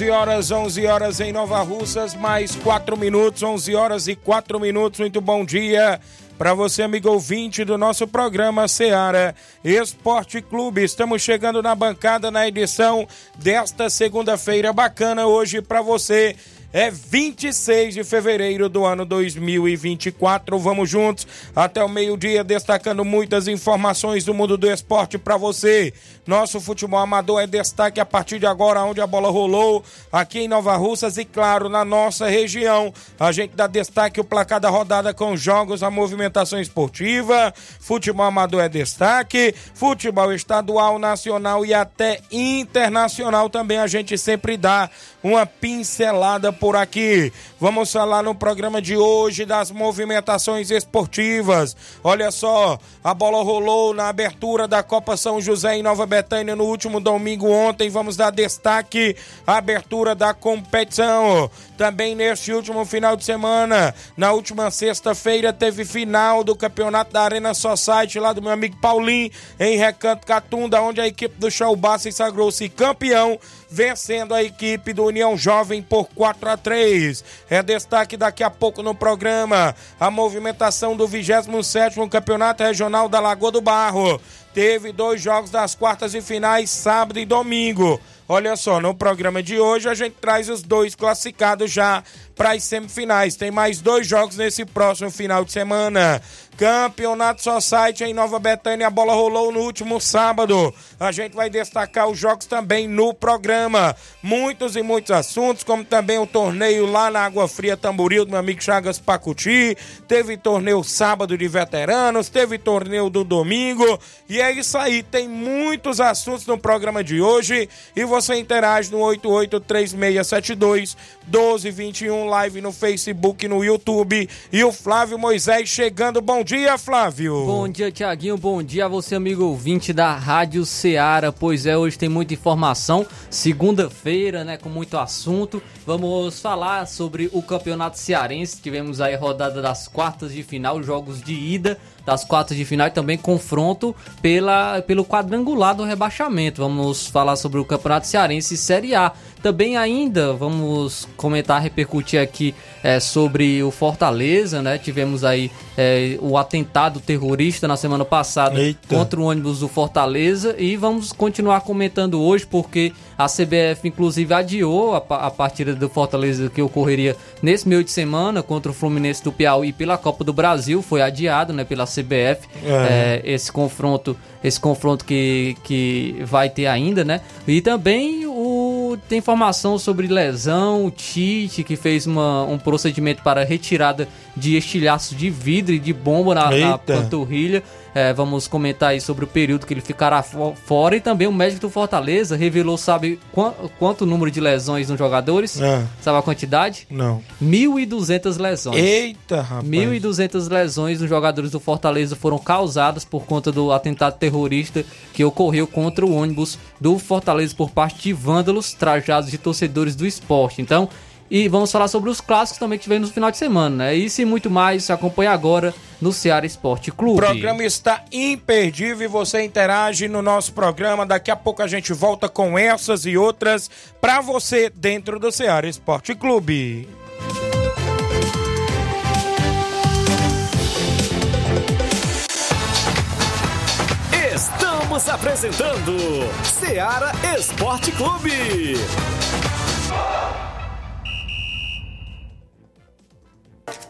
11 horas, 11 horas em Nova Russas, mais 4 minutos, 11 horas e 4 minutos. Muito bom dia para você, amigo ouvinte do nosso programa Seara Esporte Clube. Estamos chegando na bancada na edição desta segunda-feira bacana hoje para você é 26 de fevereiro do ano 2024. Vamos juntos até o meio-dia, destacando muitas informações do mundo do esporte para você. Nosso futebol amador é destaque a partir de agora, onde a bola rolou, aqui em Nova Russas e, claro, na nossa região. A gente dá destaque o placar da rodada com jogos, a movimentação esportiva. Futebol amador é destaque. Futebol estadual, nacional e até internacional também a gente sempre dá uma pincelada por aqui. Vamos falar no programa de hoje das movimentações esportivas. Olha só, a bola rolou na abertura da Copa São José em Nova Betânia no último domingo ontem. Vamos dar destaque à abertura da competição. Também neste último final de semana, na última sexta-feira, teve final do campeonato da Arena Society lá do meu amigo Paulinho, em Recanto Catunda, onde a equipe do Chaubaça sagrou-se campeão vencendo a equipe do União Jovem por 4 a 3. É destaque daqui a pouco no programa a movimentação do 27º Campeonato Regional da Lagoa do Barro. Teve dois jogos das quartas e finais, sábado e domingo. Olha só, no programa de hoje a gente traz os dois classificados já para as semifinais. Tem mais dois jogos nesse próximo final de semana. Campeonato Society em Nova Betânia, a bola rolou no último sábado. A gente vai destacar os jogos também no programa. Muitos e muitos assuntos, como também o torneio lá na Água Fria Tamboril do meu amigo Chagas Pacuti. Teve torneio sábado de veteranos, teve torneio do domingo. E é isso aí, tem muitos assuntos no programa de hoje. E você interage no 883672 1221 live no Facebook, no YouTube. E o Flávio Moisés chegando. Bom dia, Flávio. Bom dia, Tiaguinho. Bom dia a você, amigo ouvinte da Rádio Ceará. Pois é, hoje tem muita informação. Segunda-feira, né, com muito assunto. Vamos falar sobre o Campeonato Cearense. Tivemos aí a rodada das quartas de final, jogos de ida das quartas de final e também confronto pela, pelo quadrangular do rebaixamento. Vamos falar sobre o Campeonato Cearense Série A. Também ainda vamos comentar, repercutir aqui é, sobre o Fortaleza, né? Tivemos aí é, o atentado terrorista na semana passada Eita. contra o ônibus do Fortaleza e vamos continuar comentando hoje porque a CBF inclusive adiou a, a partida do Fortaleza que ocorreria nesse meio de semana contra o Fluminense do Piauí pela Copa do Brasil, foi adiado, né, pela CBF é. É, esse confronto, esse confronto que, que vai ter ainda, né? E também o tem informação sobre lesão, o Tite que fez uma, um procedimento para retirada de estilhaço de vidro e de bomba na, na panturrilha. É, vamos comentar aí sobre o período que ele ficará fora. E também o médico do Fortaleza revelou, sabe quanto, quanto número de lesões nos jogadores? É. Sabe a quantidade? Não. 1.200 lesões. Eita, rapaz. 1.200 lesões nos jogadores do Fortaleza foram causadas por conta do atentado terrorista que ocorreu contra o ônibus do Fortaleza por parte de vândalos trajados de torcedores do esporte. Então, e vamos falar sobre os clássicos também que tivemos no final de semana, né? Isso e muito mais, se acompanha agora no Ceará Esporte Clube. O programa está imperdível e você interage no nosso programa. Daqui a pouco a gente volta com essas e outras para você dentro do Ceará Esporte Clube. Estamos apresentando Ceará Esporte Clube. Thank you.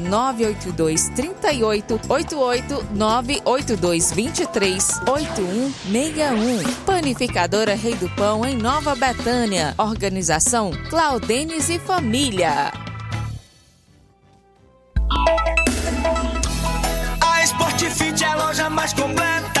982 38 88 982 23 8161. Panificadora Rei do Pão em Nova Betânia. Organização Claudenes e Família. A Sport Fit é a loja mais completa.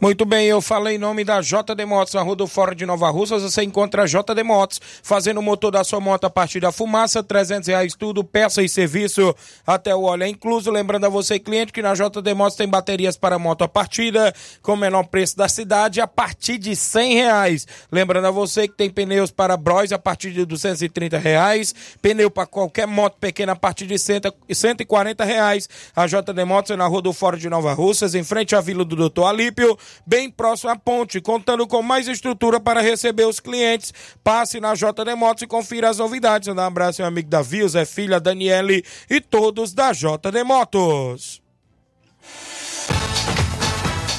Muito bem, eu falei em nome da JD Motos, na Rua do Fora de Nova Russas, você encontra a JD Motos, fazendo o motor da sua moto a partir da fumaça, 300 reais tudo, peça e serviço, até o óleo é incluso. Lembrando a você, cliente, que na JD Motos tem baterias para moto a partida, com o menor preço da cidade, a partir de 100 reais. Lembrando a você que tem pneus para Bros a partir de 230 reais, pneu para qualquer moto pequena a partir de 140 reais. A JD Motos é na Rua do Fora de Nova Russas, em frente à Vila do Doutor Alípio, bem próximo à ponte, contando com mais estrutura para receber os clientes. Passe na JD Motos e confira as novidades. Um abraço, meu amigo Davi, Zé Filha, Daniele e todos da JD Motos.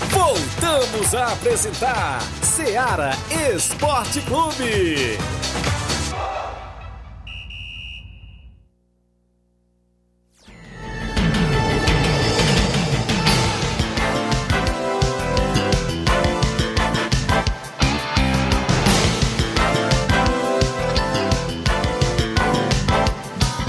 Voltamos a apresentar Seara Esporte Clube.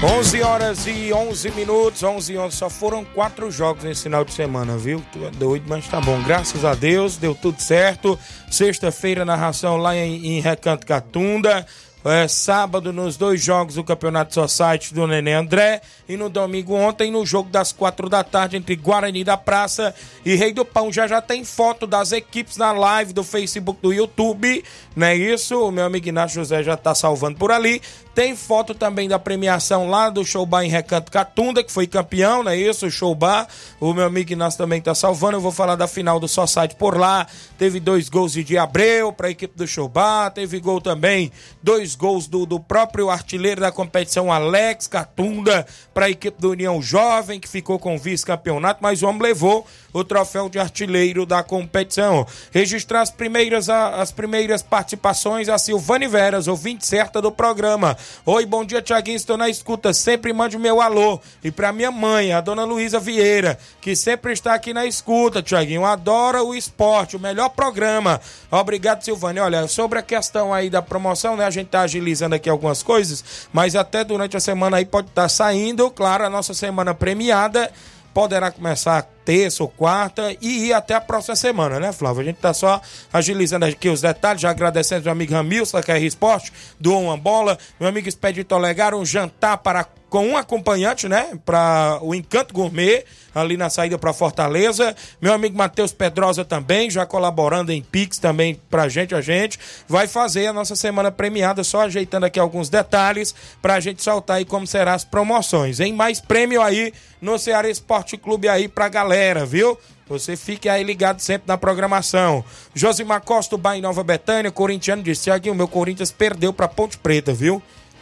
11 horas e 11 minutos, 11 e 11. Só foram quatro jogos nesse final de semana, viu? Tu é doido, mas tá bom. Graças a Deus, deu tudo certo. Sexta-feira, narração lá em, em Recanto Catunda. É, sábado nos dois jogos do Campeonato Society do Nenê André e no domingo ontem no jogo das quatro da tarde entre Guarani da Praça e Rei do Pão. Já já tem foto das equipes na live do Facebook do YouTube, não é isso? O meu amigo Inácio José já tá salvando por ali. Tem foto também da premiação lá do Showbar em Recanto Catunda, que foi campeão, não é isso? O Showbar. O meu amigo Inácio também tá salvando. Eu vou falar da final do Society por lá. Teve dois gols de Abreu para a equipe do Showbar. Teve gol também, dois gols do, do próprio artilheiro da competição, Alex Catunda, para a equipe do União Jovem, que ficou com vice-campeonato, mas o homem levou o troféu de artilheiro da competição. Registrar as primeiras, as primeiras participações a Silvane Veras, ouvinte certa do programa. Oi, bom dia, Tiaguinho, estou na escuta. Sempre mande o meu alô. E para minha mãe, a dona Luísa Vieira, que sempre está aqui na escuta, Tiaguinho. Adora o esporte, o melhor programa. Obrigado, Silvane. Olha, sobre a questão aí da promoção, né? A gente tá agilizando aqui algumas coisas, mas até durante a semana aí pode estar tá saindo, claro, a nossa semana premiada poderá começar terça ou quarta e ir até a próxima semana, né, Flávio? A gente tá só agilizando aqui os detalhes, já agradecendo ao amigo Ramilson, da KR Esporte, doou uma bola, meu amigo Expedito Olegar, um jantar para com um acompanhante, né, para o Encanto Gourmet, ali na saída para Fortaleza. Meu amigo Matheus Pedrosa também, já colaborando em Pix também pra gente, a gente vai fazer a nossa semana premiada, só ajeitando aqui alguns detalhes pra gente soltar aí como serão as promoções. Em mais prêmio aí no Ceará Esporte Clube aí pra galera, viu? Você fique aí ligado sempre na programação. Josimar Costa, Bahia Nova Betânia, corintiano, disse: Tiaguinho, meu Corinthians perdeu pra Ponte Preta, viu?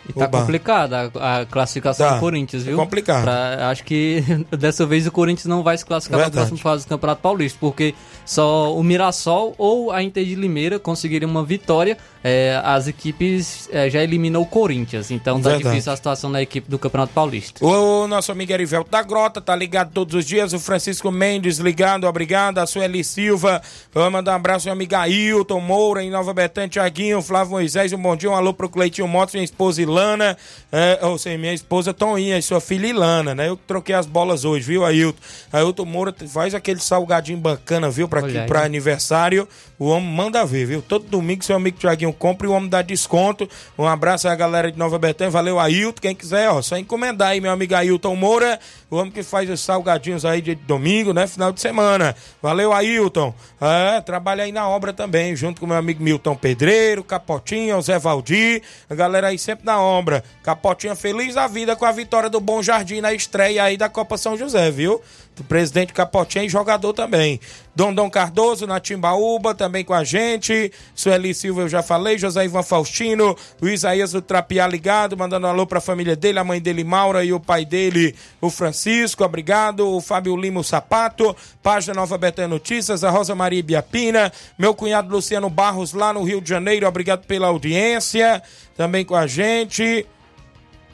E tá Oba. complicada a, a classificação Tá. do Corinthians, É viu? complicado. Pra- acho que dessa vez o Corinthians não vai se classificar Verdade. próxima fase do Campeonato Paulista, porque só o Mirassol ou a Inter de Limeira conseguiriam uma vitória. É, as equipes é, já eliminam o Corinthians, então tá Verdade. difícil a situação da equipe do Campeonato Paulista. O nosso amigo Erivelto da Grota tá ligado todos os dias. O Francisco Mendes ligado, obrigado. A Sueli Silva. Vamos mandar um abraço ao amigo Ailton Moura em Nova Betânia, Tiaguinho, Flávio Moisés. Um bom dia, um alô pro Cleitinho Motos, minha esposa Ilana. É, ou seja, minha esposa Toninha e sua filha Ilana, né? Eu que troquei as bolas hoje, viu, Ailton? Ailton Moura faz aquele salgadinho bacana, viu, pra, aqui, pra aniversário. O homem manda ver, viu? Todo domingo seu amigo Tiaguinho compra e o homem dá desconto. Um abraço à galera de Nova Betânia. Valeu, Ailton. Quem quiser, ó, só encomendar aí, meu amigo Ailton Moura. O homem que faz os salgadinhos aí de domingo, né? Final de semana. Valeu, Ailton. É, trabalha aí na obra também, junto com meu amigo Milton Pedreiro, Capotinha, Zé Valdir. A galera aí sempre na obra. Capotinha feliz da vida com a vitória do Bom Jardim na estreia aí da Copa São José, viu? Do presidente Capotinha e jogador também. Dondon Cardoso na Timbaúba também com a gente. Sueli Silva eu já falei. José Ivan Faustino. O Isaías do Trapiá ligado, mandando um alô pra família dele, a mãe dele Maura e o pai dele, o Francisco. Obrigado. O Fábio Lima o Sapato. Página Nova Betânia Notícias. A Rosa Maria Biapina. Meu cunhado Luciano Barros lá no Rio de Janeiro. Obrigado pela audiência. Também com a gente.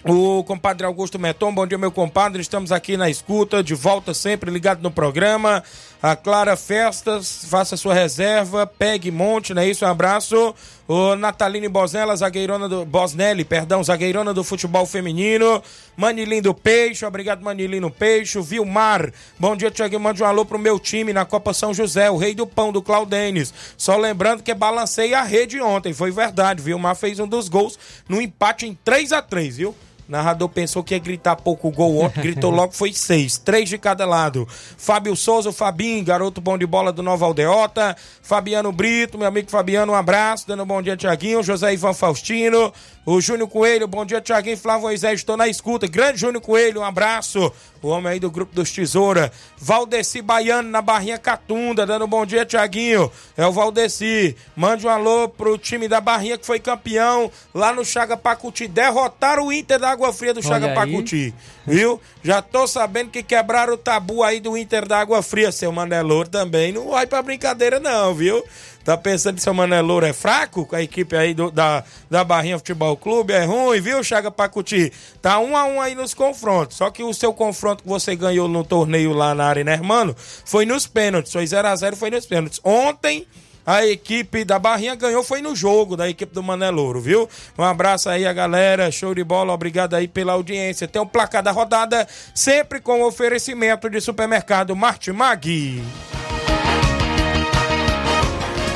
O compadre Augusto Meton, bom dia, meu compadre. Estamos aqui na escuta, de volta sempre, ligado no programa. A Clara Festas, faça sua reserva, pegue monte, não é isso? Um abraço. O Nataline Bosnella, zagueirona do. Bosnelli, perdão, zagueirona do futebol feminino. Manilim do Peixe, obrigado, Manilim do Peixe. Vilmar, bom dia, Tiaguinho. Mande um alô pro meu time na Copa São José, o Rei do Pão do Claudenes. Só lembrando que balancei a rede ontem, foi verdade. Vilmar fez um dos gols no empate em 3 a 3 viu? Narrador pensou que ia gritar pouco gol ontem, gritou logo, foi seis, três de cada lado. Fábio Souza, o Fabinho, garoto bom de bola do Nova Aldeota. Fabiano Brito, meu amigo Fabiano, um abraço, dando um bom dia, Tiaguinho. José Ivan Faustino, o Júnior Coelho, bom dia, Tiaguinho. Flávio Moisés, estou na escuta. Grande Júnior Coelho, um abraço. O homem aí do grupo dos Tesoura. Valdeci Baiano, na Barrinha Catunda, dando um bom dia, Tiaguinho. É o Valdeci. Mande um alô pro time da Barrinha que foi campeão lá no Chaga Pacuti. Derrotaram o Inter da Água Fria do Chaga aí. Pacuti. Viu? Já tô sabendo que quebraram o tabu aí do Inter da Água Fria. Seu Manelor também não vai pra brincadeira, não, viu? Tá pensando que seu Manelor é fraco? Com a equipe aí do- da, da Barrinha Futebol Clube é ruim, viu, Chaga Pacuti? Tá um a um aí nos confrontos. Só que o seu confronto que você ganhou no torneio lá na Arena Hermano foi nos pênaltis. Foi 0 a 0 foi nos pênaltis. Ontem. A equipe da Barrinha ganhou, foi no jogo da equipe do Manelouro, viu? Um abraço aí a galera, show de bola, obrigado aí pela audiência. Tem o placar da rodada, sempre com oferecimento de supermercado Martimag.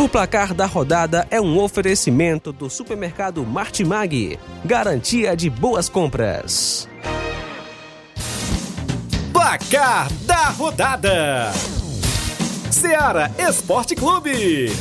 O placar da rodada é um oferecimento do supermercado Martimag. Garantia de boas compras. Placar da rodada: Seara Esporte Clube.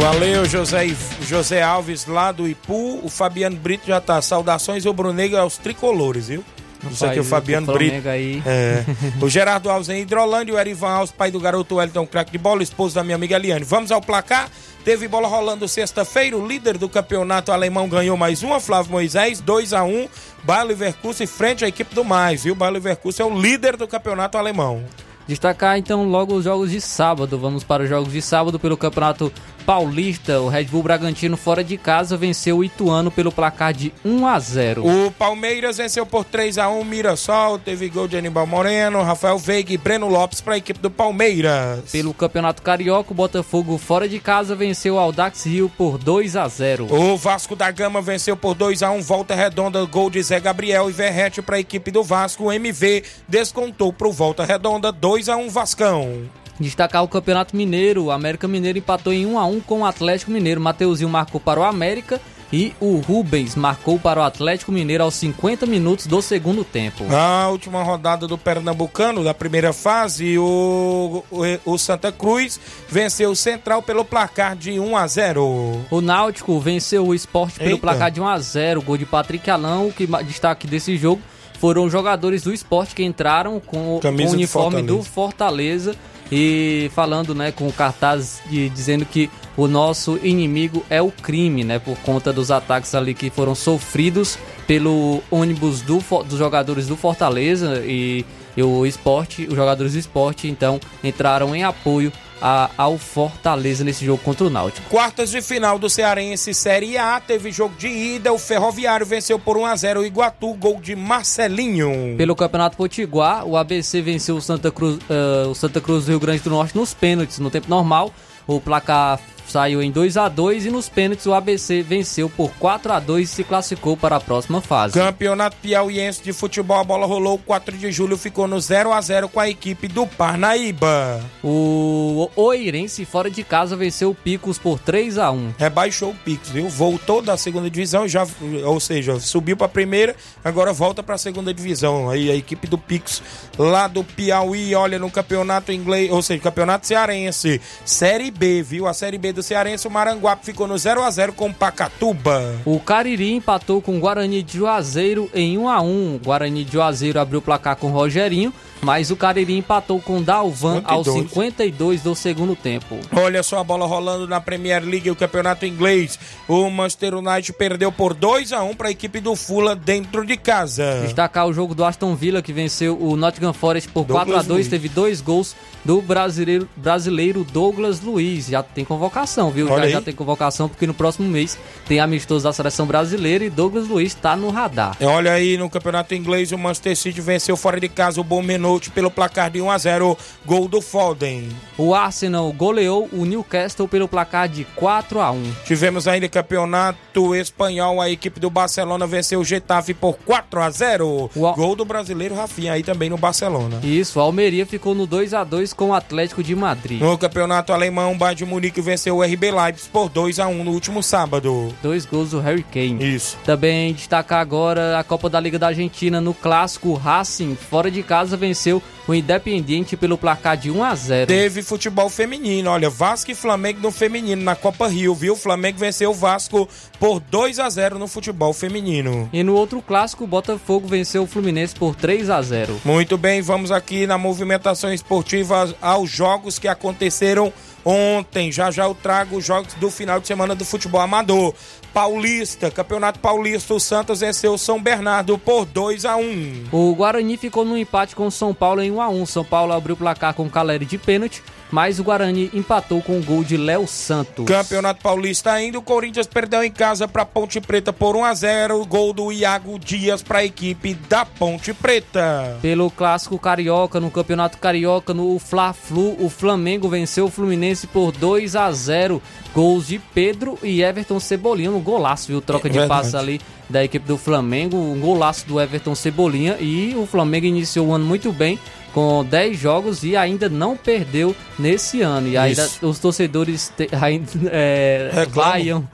O Ale, o José, José Alves lá do Ipu, o Fabiano Brito já tá. Saudações o Brunego aos tricolores, viu? Isso aqui é o Fabiano Flamengo Brito. aí. É. O Gerardo Alves em Hidrolândia, o Erivan Alves, pai do garoto Wellington, craque de bola, esposo da minha amiga Eliane. Vamos ao placar. Teve bola rolando sexta-feira. O líder do campeonato alemão ganhou mais uma, Flávio Moisés, 2 a 1 Bayer Leverkusen frente à equipe do Mais, viu? Bayer Leverkusen é o líder do campeonato alemão. Destacar então logo os jogos de sábado. Vamos para os jogos de sábado pelo Campeonato Paulista. O Red Bull Bragantino fora de casa venceu o Ituano pelo placar de 1 a 0. O Palmeiras venceu por 3 a 1 Mirassol, teve gol de Aníbal Moreno, Rafael Veiga e Breno Lopes para a equipe do Palmeiras. Pelo Campeonato Carioca, o Botafogo fora de casa venceu o Aldax Rio por 2 a 0. O Vasco da Gama venceu por 2 a 1 volta redonda, gol de Zé Gabriel e Verrete para a equipe do Vasco. O MV descontou para o volta redonda 2 a 1 Vascão. Destacar o Campeonato Mineiro. O América Mineiro empatou em 1 a 1 com o Atlético Mineiro. Mateuzinho marcou para o América e o Rubens marcou para o Atlético Mineiro aos 50 minutos do segundo tempo. Na última rodada do Pernambucano, da primeira fase, o, o, o Santa Cruz venceu o Central pelo placar de 1 a 0. O Náutico venceu o esporte pelo Eita. placar de 1 a 0 Gol de Patrick Alão. O que destaque desse jogo foram os jogadores do esporte que entraram com, o- com Camisa o do uniforme do Fortaleza. Fortaleza e falando, né, com cartaz de, dizendo que o nosso inimigo é o crime, né, por conta dos ataques ali que foram sofridos pelo ônibus do, dos jogadores do Fortaleza e, e o esporte, os jogadores do esporte, então entraram em apoio a, ao Fortaleza nesse jogo contra o Náutico. Quartas de final do Cearense Série A, teve jogo de ida, o Ferroviário venceu por 1 a 0 o Iguatu, gol de Marcelinho. Pelo Campeonato Potiguar, o ABC venceu o Santa Cruz, uh, o Santa Cruz do Rio Grande do Norte nos pênaltis no tempo normal. O placar saiu em 2 a 2 e nos pênaltis o ABC venceu por 4 a 2 e se classificou para a próxima fase. Campeonato Piauiense de Futebol, a bola rolou 4 de julho, ficou no 0 a 0 com a equipe do Parnaíba. O Oirense fora de casa venceu o Picos por 3 a 1. Rebaixou o Picos, viu? Voltou da segunda divisão, já, ou seja, subiu para a primeira, agora volta para a segunda divisão. Aí a equipe do Picos lá do Piauí, olha no campeonato inglês, ou seja, campeonato cearense, Série B, viu? A Série B do Cearense, o Maranguape ficou no 0 a 0 com o Pacatuba. O Cariri empatou com o Guarani de Juazeiro em 1 a 1. O Guarani de Juazeiro abriu o placar com o Rogerinho mas o Cariri empatou com o Dalvan 52. aos 52 do segundo tempo. Olha só a bola rolando na Premier League, o campeonato inglês. O Manchester United perdeu por 2 a 1 para a equipe do Fula dentro de casa. Destacar o jogo do Aston Villa que venceu o Nottingham Forest por Douglas 4 a 2, Luiz. teve dois gols do brasileiro, brasileiro Douglas Luiz. Já tem convocação, viu? Já, já, tem convocação porque no próximo mês tem amistoso da seleção brasileira e Douglas Luiz está no radar. Olha aí no campeonato inglês, o Manchester City venceu fora de casa o Bom Pelo placar de 1 a 0, gol do Foden. O Arsenal goleou o Newcastle pelo placar de 4 a 1. Tivemos ainda campeonato espanhol, a equipe do Barcelona venceu o Getafe por 4 a 0. O... Gol do brasileiro Rafinha aí também no Barcelona. Isso, a Almeria ficou no 2 a 2 com o Atlético de Madrid. No campeonato alemão, o Bayern de Munique venceu o RB Leipzig por 2 a 1 no último sábado. Dois gols do Harry Kane. Isso. Também destacar agora a Copa da Liga da Argentina no clássico Racing, fora de casa venceu o Independiente pelo placar de 1 a 0. Teve futebol feminino, olha, Vasco e Flamengo no feminino na Copa Rio, viu? O Flamengo venceu o Vasco por 2 a 0 no futebol feminino. E no outro clássico, o Botafogo venceu o Fluminense por 3 a 0. Muito bem, vamos aqui na movimentação esportiva aos jogos que aconteceram ontem. Já já eu trago os jogos do final de semana do futebol amador. Paulista, Campeonato Paulista, o Santos venceu o São Bernardo por 2 a 1. O Guarani ficou no empate com o São Paulo em 1 a 1. São Paulo abriu o placar com o Caleri de pênalti mas o Guarani empatou com o gol de Léo Santos. Campeonato Paulista ainda, o Corinthians perdeu em casa para Ponte Preta por 1 a 0, o gol do Iago Dias para a equipe da Ponte Preta. Pelo clássico carioca, no Campeonato Carioca, no Fla-Flu, o Flamengo venceu o Fluminense por 2 a 0, gols de Pedro e Everton Cebolinha, um golaço, viu? Troca de é passe ali da equipe do Flamengo, um golaço do Everton Cebolinha e o Flamengo iniciou o ano muito bem com 10 jogos e ainda não perdeu nesse ano. E ainda Isso. os torcedores te, é, vaiam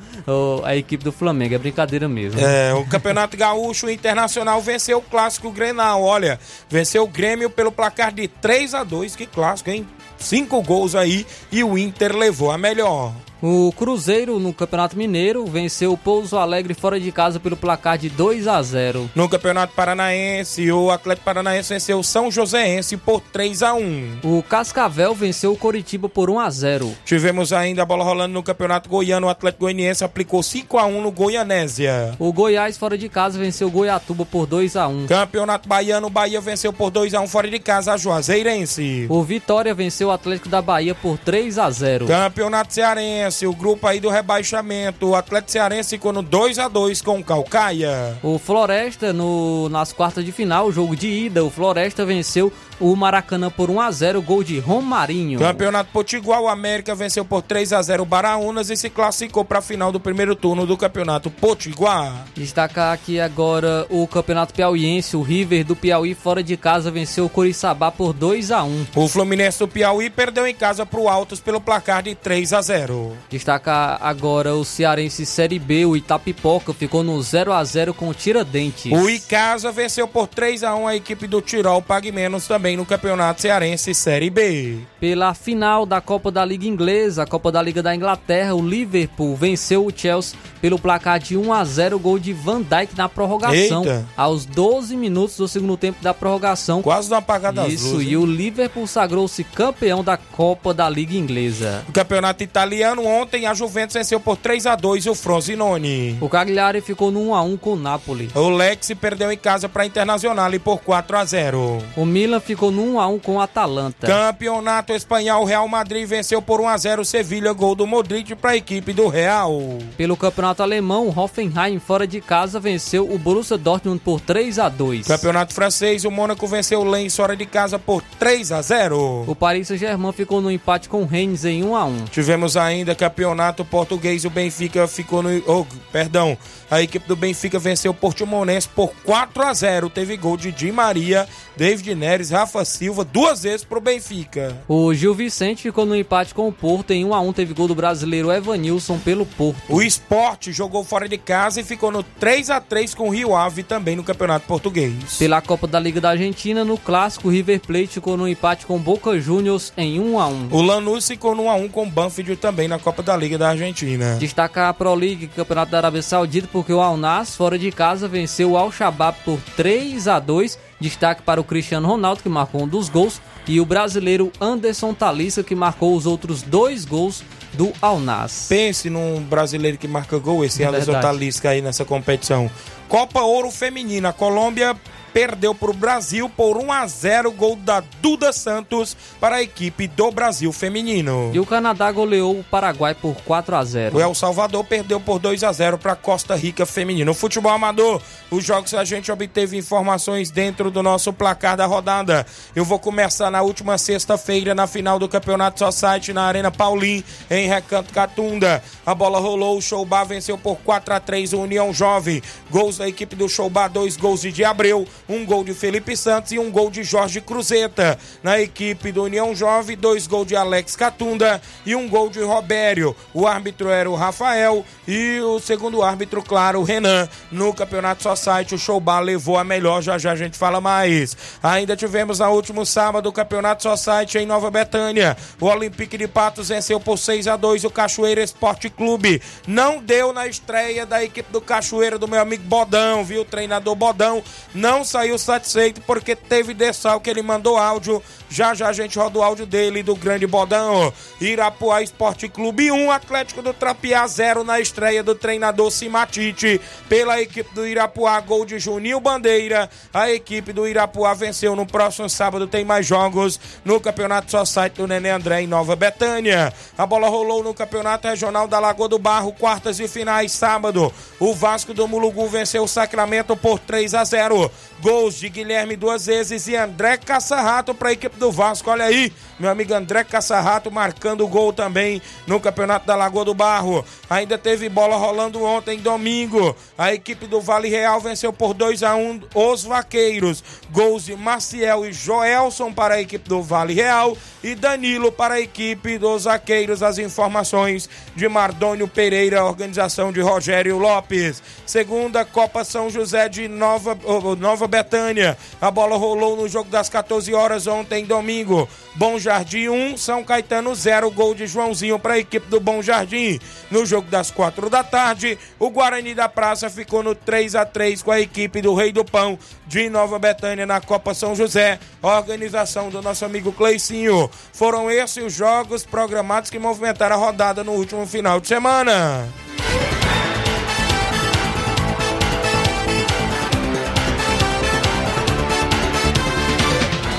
a equipe do Flamengo. É brincadeira mesmo. É, o Campeonato Gaúcho Internacional venceu o clássico Grenal. Olha, venceu o Grêmio pelo placar de 3 a 2 Que clássico, hein? Cinco gols aí e o Inter levou a melhor. O Cruzeiro no Campeonato Mineiro venceu o Pouso Alegre fora de casa pelo placar de 2 a 0. No Campeonato Paranaense, o Atlético Paranaense venceu o São Joséense por 3 a 1. O Cascavel venceu o Coritiba por 1 a 0. Tivemos ainda a bola rolando no Campeonato Goiano, o Atlético Goianiense aplicou 5 a 1 no Goianésia. O Goiás fora de casa venceu o Goiatuba por 2 a 1. Campeonato Baiano, o Bahia venceu por 2 a 1 fora de casa a Juazeirense. O Vitória venceu o Atlético da Bahia por 3 a 0. Campeonato Cearense Cearense, o grupo aí do rebaixamento. O Atlético Cearense ficou no 2 a 2 com o Calcaia. O Floresta, no, nas quartas de final, o jogo de ida, o Floresta venceu o Maracanã por 1 a 0 gol de Romarinho. Campeonato Potiguar, o América venceu por 3 a 0 o Baraunas e se classificou para a final do primeiro turno do Campeonato Potiguar. Destacar aqui agora o Campeonato Piauiense, o River do Piauí fora de casa venceu o Coriçaba por 2 a 1. O Fluminense do Piauí perdeu em casa para o Altos pelo placar de 3 a 0. Destaca agora o Cearense Série B, o Itapipoca ficou no 0 a 0 com o Tiradentes. O Icasa venceu por 3 a 1 a equipe do Tirol Pague Menos também no Campeonato Cearense Série B. Pela final da Copa da Liga Inglesa, a Copa da Liga da Inglaterra, o Liverpool venceu o Chelsea pelo placar de 1 a 0, gol de Van Dijk na prorrogação. Eita. Aos 12 minutos do segundo tempo da prorrogação. Quase não apagada das Isso, luzes. e o Liverpool sagrou-se campeão da Copa da Liga Inglesa. No Campeonato Italiano, ontem a Juventus venceu por 3 a 2 o Frosinone. O Cagliari ficou no 1 a 1 com o Napoli. O Lex perdeu em casa para Internacional e por 4 a 0. O Milan ficou no 1 a 1 com o Atalanta. Campeonato Espanhol, Real Madrid venceu por 1 a 0 o Sevilha, gol do Modric para a equipe do Real. Pelo Campeonato Alemão, o Hoffenheim fora de casa venceu o Borussia Dortmund por 3 a 2. Campeonato Francês, o Mônaco venceu o Lens fora de casa por 3 a 0. O Paris Saint-Germain ficou no empate com o Rennes em 1 a 1. Tivemos ainda campeonato português, o Benfica ficou no. Oh, perdão, a equipe do Benfica venceu o Portimonense por 4 a 0 Teve gol de Di Maria, David Neres, Rafa Silva, duas vezes pro Benfica. O Gil Vicente ficou no empate com o Porto em 1 a 1 teve gol do brasileiro Evanilson pelo Porto. O Sport jogou fora de casa e ficou no 3 a 3 com o Rio Ave também no Campeonato Português. Pela Copa da Liga da Argentina, no clássico, River Plate ficou no empate com Boca Juniors em 1 a 1. O Lanús ficou no 1 a 1 com o Banfield também na Copa da Liga da Argentina. Destacar a Pro League, Campeonato da Arábia Saudita, porque o Al fora de casa, venceu o Al Shabaab por 3 a 2. Destaque para o Cristiano Ronaldo, que marcou um dos gols, e o brasileiro Anderson Talisca, que marcou os outros dois gols do Al. Pense num brasileiro que marca gol, esse É verdade. Talisca aí nessa competição. Copa Ouro Feminina, a Colômbia perdeu para o Brasil por 1 a 0 gol da Duda Santos para a equipe do Brasil feminino. E o Canadá goleou o Paraguai por 4 a 0. O El Salvador perdeu por 2 a 0 para Costa Rica feminino. No futebol amador, os jogos a gente obteve informações dentro do nosso placar da rodada. Eu vou começar na última sexta-feira na final do Campeonato Society na Arena Paulim em Recanto Catunda. A bola rolou, o Showbar venceu por 4 a 3 o União Jovem. Gols da equipe do Showbar, dois gols de Abreu, um gol de Felipe Santos e um gol de Jorge Cruzeta. Na equipe do União Jovem, dois gols de Alex Catunda e um gol de Robério. O árbitro era o Rafael e o segundo árbitro, claro, o Renan. No Campeonato Society, o Showbar levou a melhor, já já a gente fala mais. Ainda tivemos na último sábado o Campeonato Society em Nova Betânia. O Olympique de Patos venceu por 6 a 2 o Cachoeira Esporte Clube. Não deu na estreia da equipe do Cachoeira do meu amigo Bodão, viu? O treinador Bodão não saiu satisfeito porque teve dessal que ele mandou áudio. Já já a gente roda o áudio dele do grande Bodão. Irapuá Esporte Clube 1, Atlético do Trapiá 0 na estreia do treinador Simatite. Pela equipe do Irapuá, gol de Juninho Bandeira. A equipe do Irapuá venceu no próximo sábado. Tem mais jogos no Campeonato Society do Nenê André em Nova Betânia. A bola rolou no Campeonato Regional da Lagoa do Barro, quartas e finais, sábado. O Vasco do Mulugu venceu o Sacramento por 3 a 0. Gols de Guilherme duas vezes e André Caçarrato para a equipe do Vasco. Olha aí, meu amigo André Caçarrato marcando gol também no Campeonato da Lagoa do Barro. Ainda teve bola rolando ontem, domingo. A equipe do Vale Real venceu por 2 a 1 os Vaqueiros. Gols de Maciel e Joelson para a equipe do Vale Real e Danilo para a equipe dos Vaqueiros. As informações de Mardônio Pereira, organização de Rogério Lopes. Segunda Copa São José de Nova, Nova Betânia. A bola rolou no jogo das 14 horas ontem, domingo. Bom Jardim 1, São Caetano 0. Gol de Joãozinho para a equipe do Bom Jardim. No jogo das 4 da tarde, o Guarani da Praça ficou no 3 a 3 com a equipe do Rei do Pão de Nova Betânia na Copa São José. Organização do nosso amigo Cleicinho. Foram esses os jogos programados que movimentaram a rodada no último final de semana.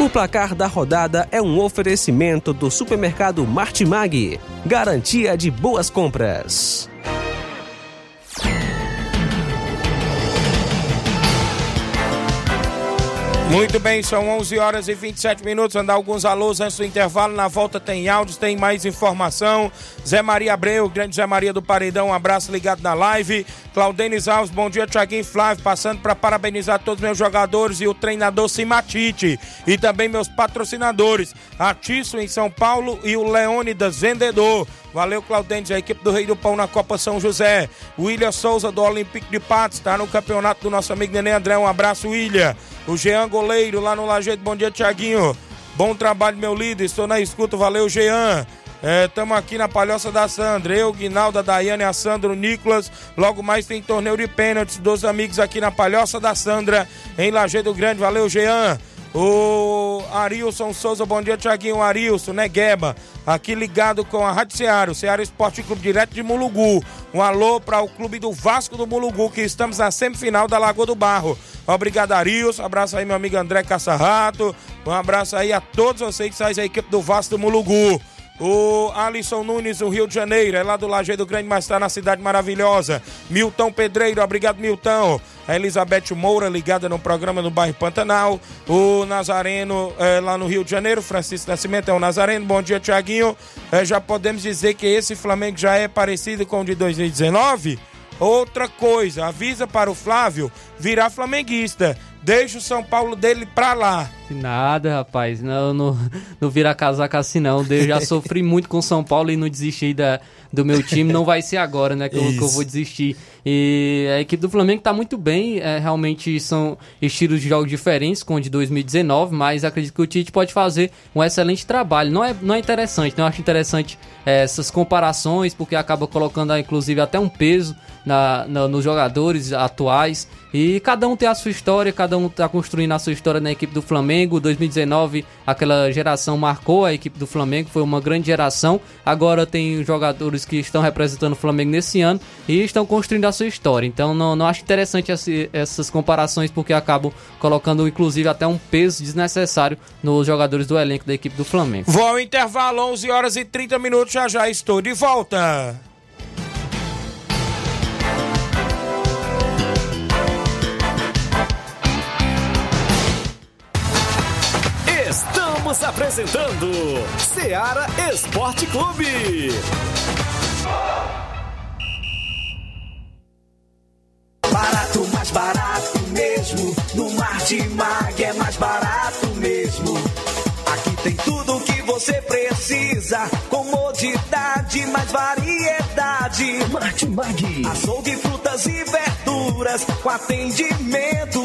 O placar da rodada é um oferecimento do supermercado Martimag. Garantia de boas compras. Muito bem, são 11 horas e 27 minutos. Andar alguns alôs antes do intervalo. Na volta tem áudios, tem mais informação. Zé Maria Abreu, grande Zé Maria do Paredão, um abraço ligado na live. Claudenis Alves, bom dia, Tiaguinho Flávio. Passando para parabenizar todos os meus jogadores e o treinador Simatite. E também meus patrocinadores, Atiço em São Paulo e o Leônidas Vendedor. Valeu, Claudentes, a equipe do Rei do Pão na Copa São José. William Souza, do Olympique de Patos, está no campeonato do nosso amigo Nenê André. Um abraço, William. O Jean Goleiro, lá no Lajeito. Bom dia, Tiaguinho. Bom trabalho, meu líder. Estou na escuta. Valeu, Jean. Estamos é, aqui na Palhoça da Sandra. Eu, Guinalda, Daiane, a Sandra, o Nicolas. Logo mais tem torneio de pênaltis dos amigos aqui na Palhoça da Sandra, em Lajeado Grande. Valeu, Jean. O Arilson Souza, bom dia, Tiaguinho Arilson, né, Gueba? Aqui ligado com a Rádio Ceará, o Ceará Esporte Clube direto de Mulugu. Um alô para o clube do Vasco do Mulugu, que estamos na semifinal da Lagoa do Barro. Obrigado, Arilson. Abraço aí, meu amigo André Caçarrato. Um abraço aí a todos vocês que fazem a equipe do Vasco do Mulugu. O Alisson Nunes, do Rio de Janeiro, é lá do Lajeado Grande, mas está na cidade maravilhosa. Milton Pedreiro, obrigado, Milton. A Elizabeth Moura, ligada no programa no bairro Pantanal. O Nazareno, é, lá no Rio de Janeiro, Francisco Nascimento é o Nazareno. Bom dia, Tiaguinho. É, já podemos dizer que esse Flamengo já é parecido com o de 2019? Outra coisa, avisa para o Flávio virar flamenguista. Deixa o São Paulo dele pra lá. Nada, rapaz. Não, não, não vira casaca assim, não. Eu já sofri muito com São Paulo e não desisti da, do meu time. Não vai ser agora, né, que eu, que eu, vou desistir. E a equipe do Flamengo tá muito bem. É, realmente são estilos de jogo diferentes com o de 2019, mas acredito que o Tite pode fazer um excelente trabalho. Não é, não é interessante, não acho interessante é, essas comparações, porque acaba colocando, inclusive, até um peso na, na, nos jogadores atuais. E cada um tem a sua história, cada um está construindo a sua história na equipe do Flamengo. 2019, aquela geração marcou a equipe do Flamengo, foi uma grande geração. Agora tem jogadores que estão representando o Flamengo nesse ano e estão construindo a sua história. Então não, não acho interessante esse, essas comparações porque acabam colocando inclusive até um peso desnecessário nos jogadores do elenco da equipe do Flamengo. Vou ao intervalo, 11 horas e 30 minutos, já já estou de volta. Você precisa. Comodidade, mais variedade. Martimag. Açougue, frutas e verduras. Com atendimento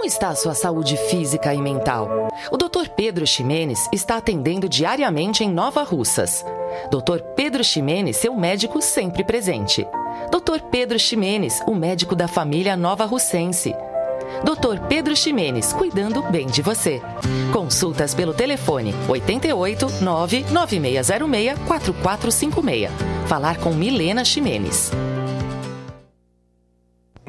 Como está a sua saúde física e mental? O Dr. Pedro Ximenes está atendendo diariamente em Nova Russas. Dr. Pedro Ximenes, seu médico sempre presente. Dr. Pedro Ximenes, o médico da família Nova Russense. Dr. Pedro Ximenes, cuidando bem de você. Consultas pelo telefone 88 99606 4456. Falar com Milena Ximenes.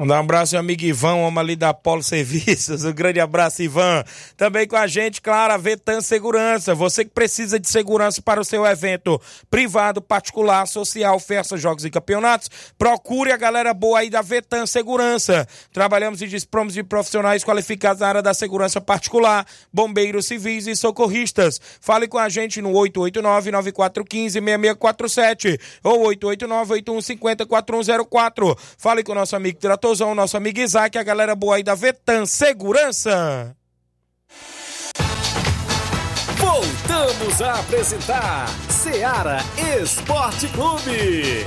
Mandar um abraço ao amigo Ivan, homem ali da Polo Serviços. Um grande abraço, Ivan. Também com a gente, claro, a Vetan Segurança. Você que precisa de segurança para o seu evento privado, particular, social, festas, jogos e campeonatos, procure a galera boa aí da Vetan Segurança. Trabalhamos e dispomos de profissionais qualificados na área da segurança particular, bombeiros civis e socorristas. Fale com a gente no 889-9415-6647 ou 889-8150-4104. Fale com o nosso amigo Trator o nosso amigo Isaac, a galera boa aí da Vetan Segurança. Voltamos a apresentar Seara Esporte Clube.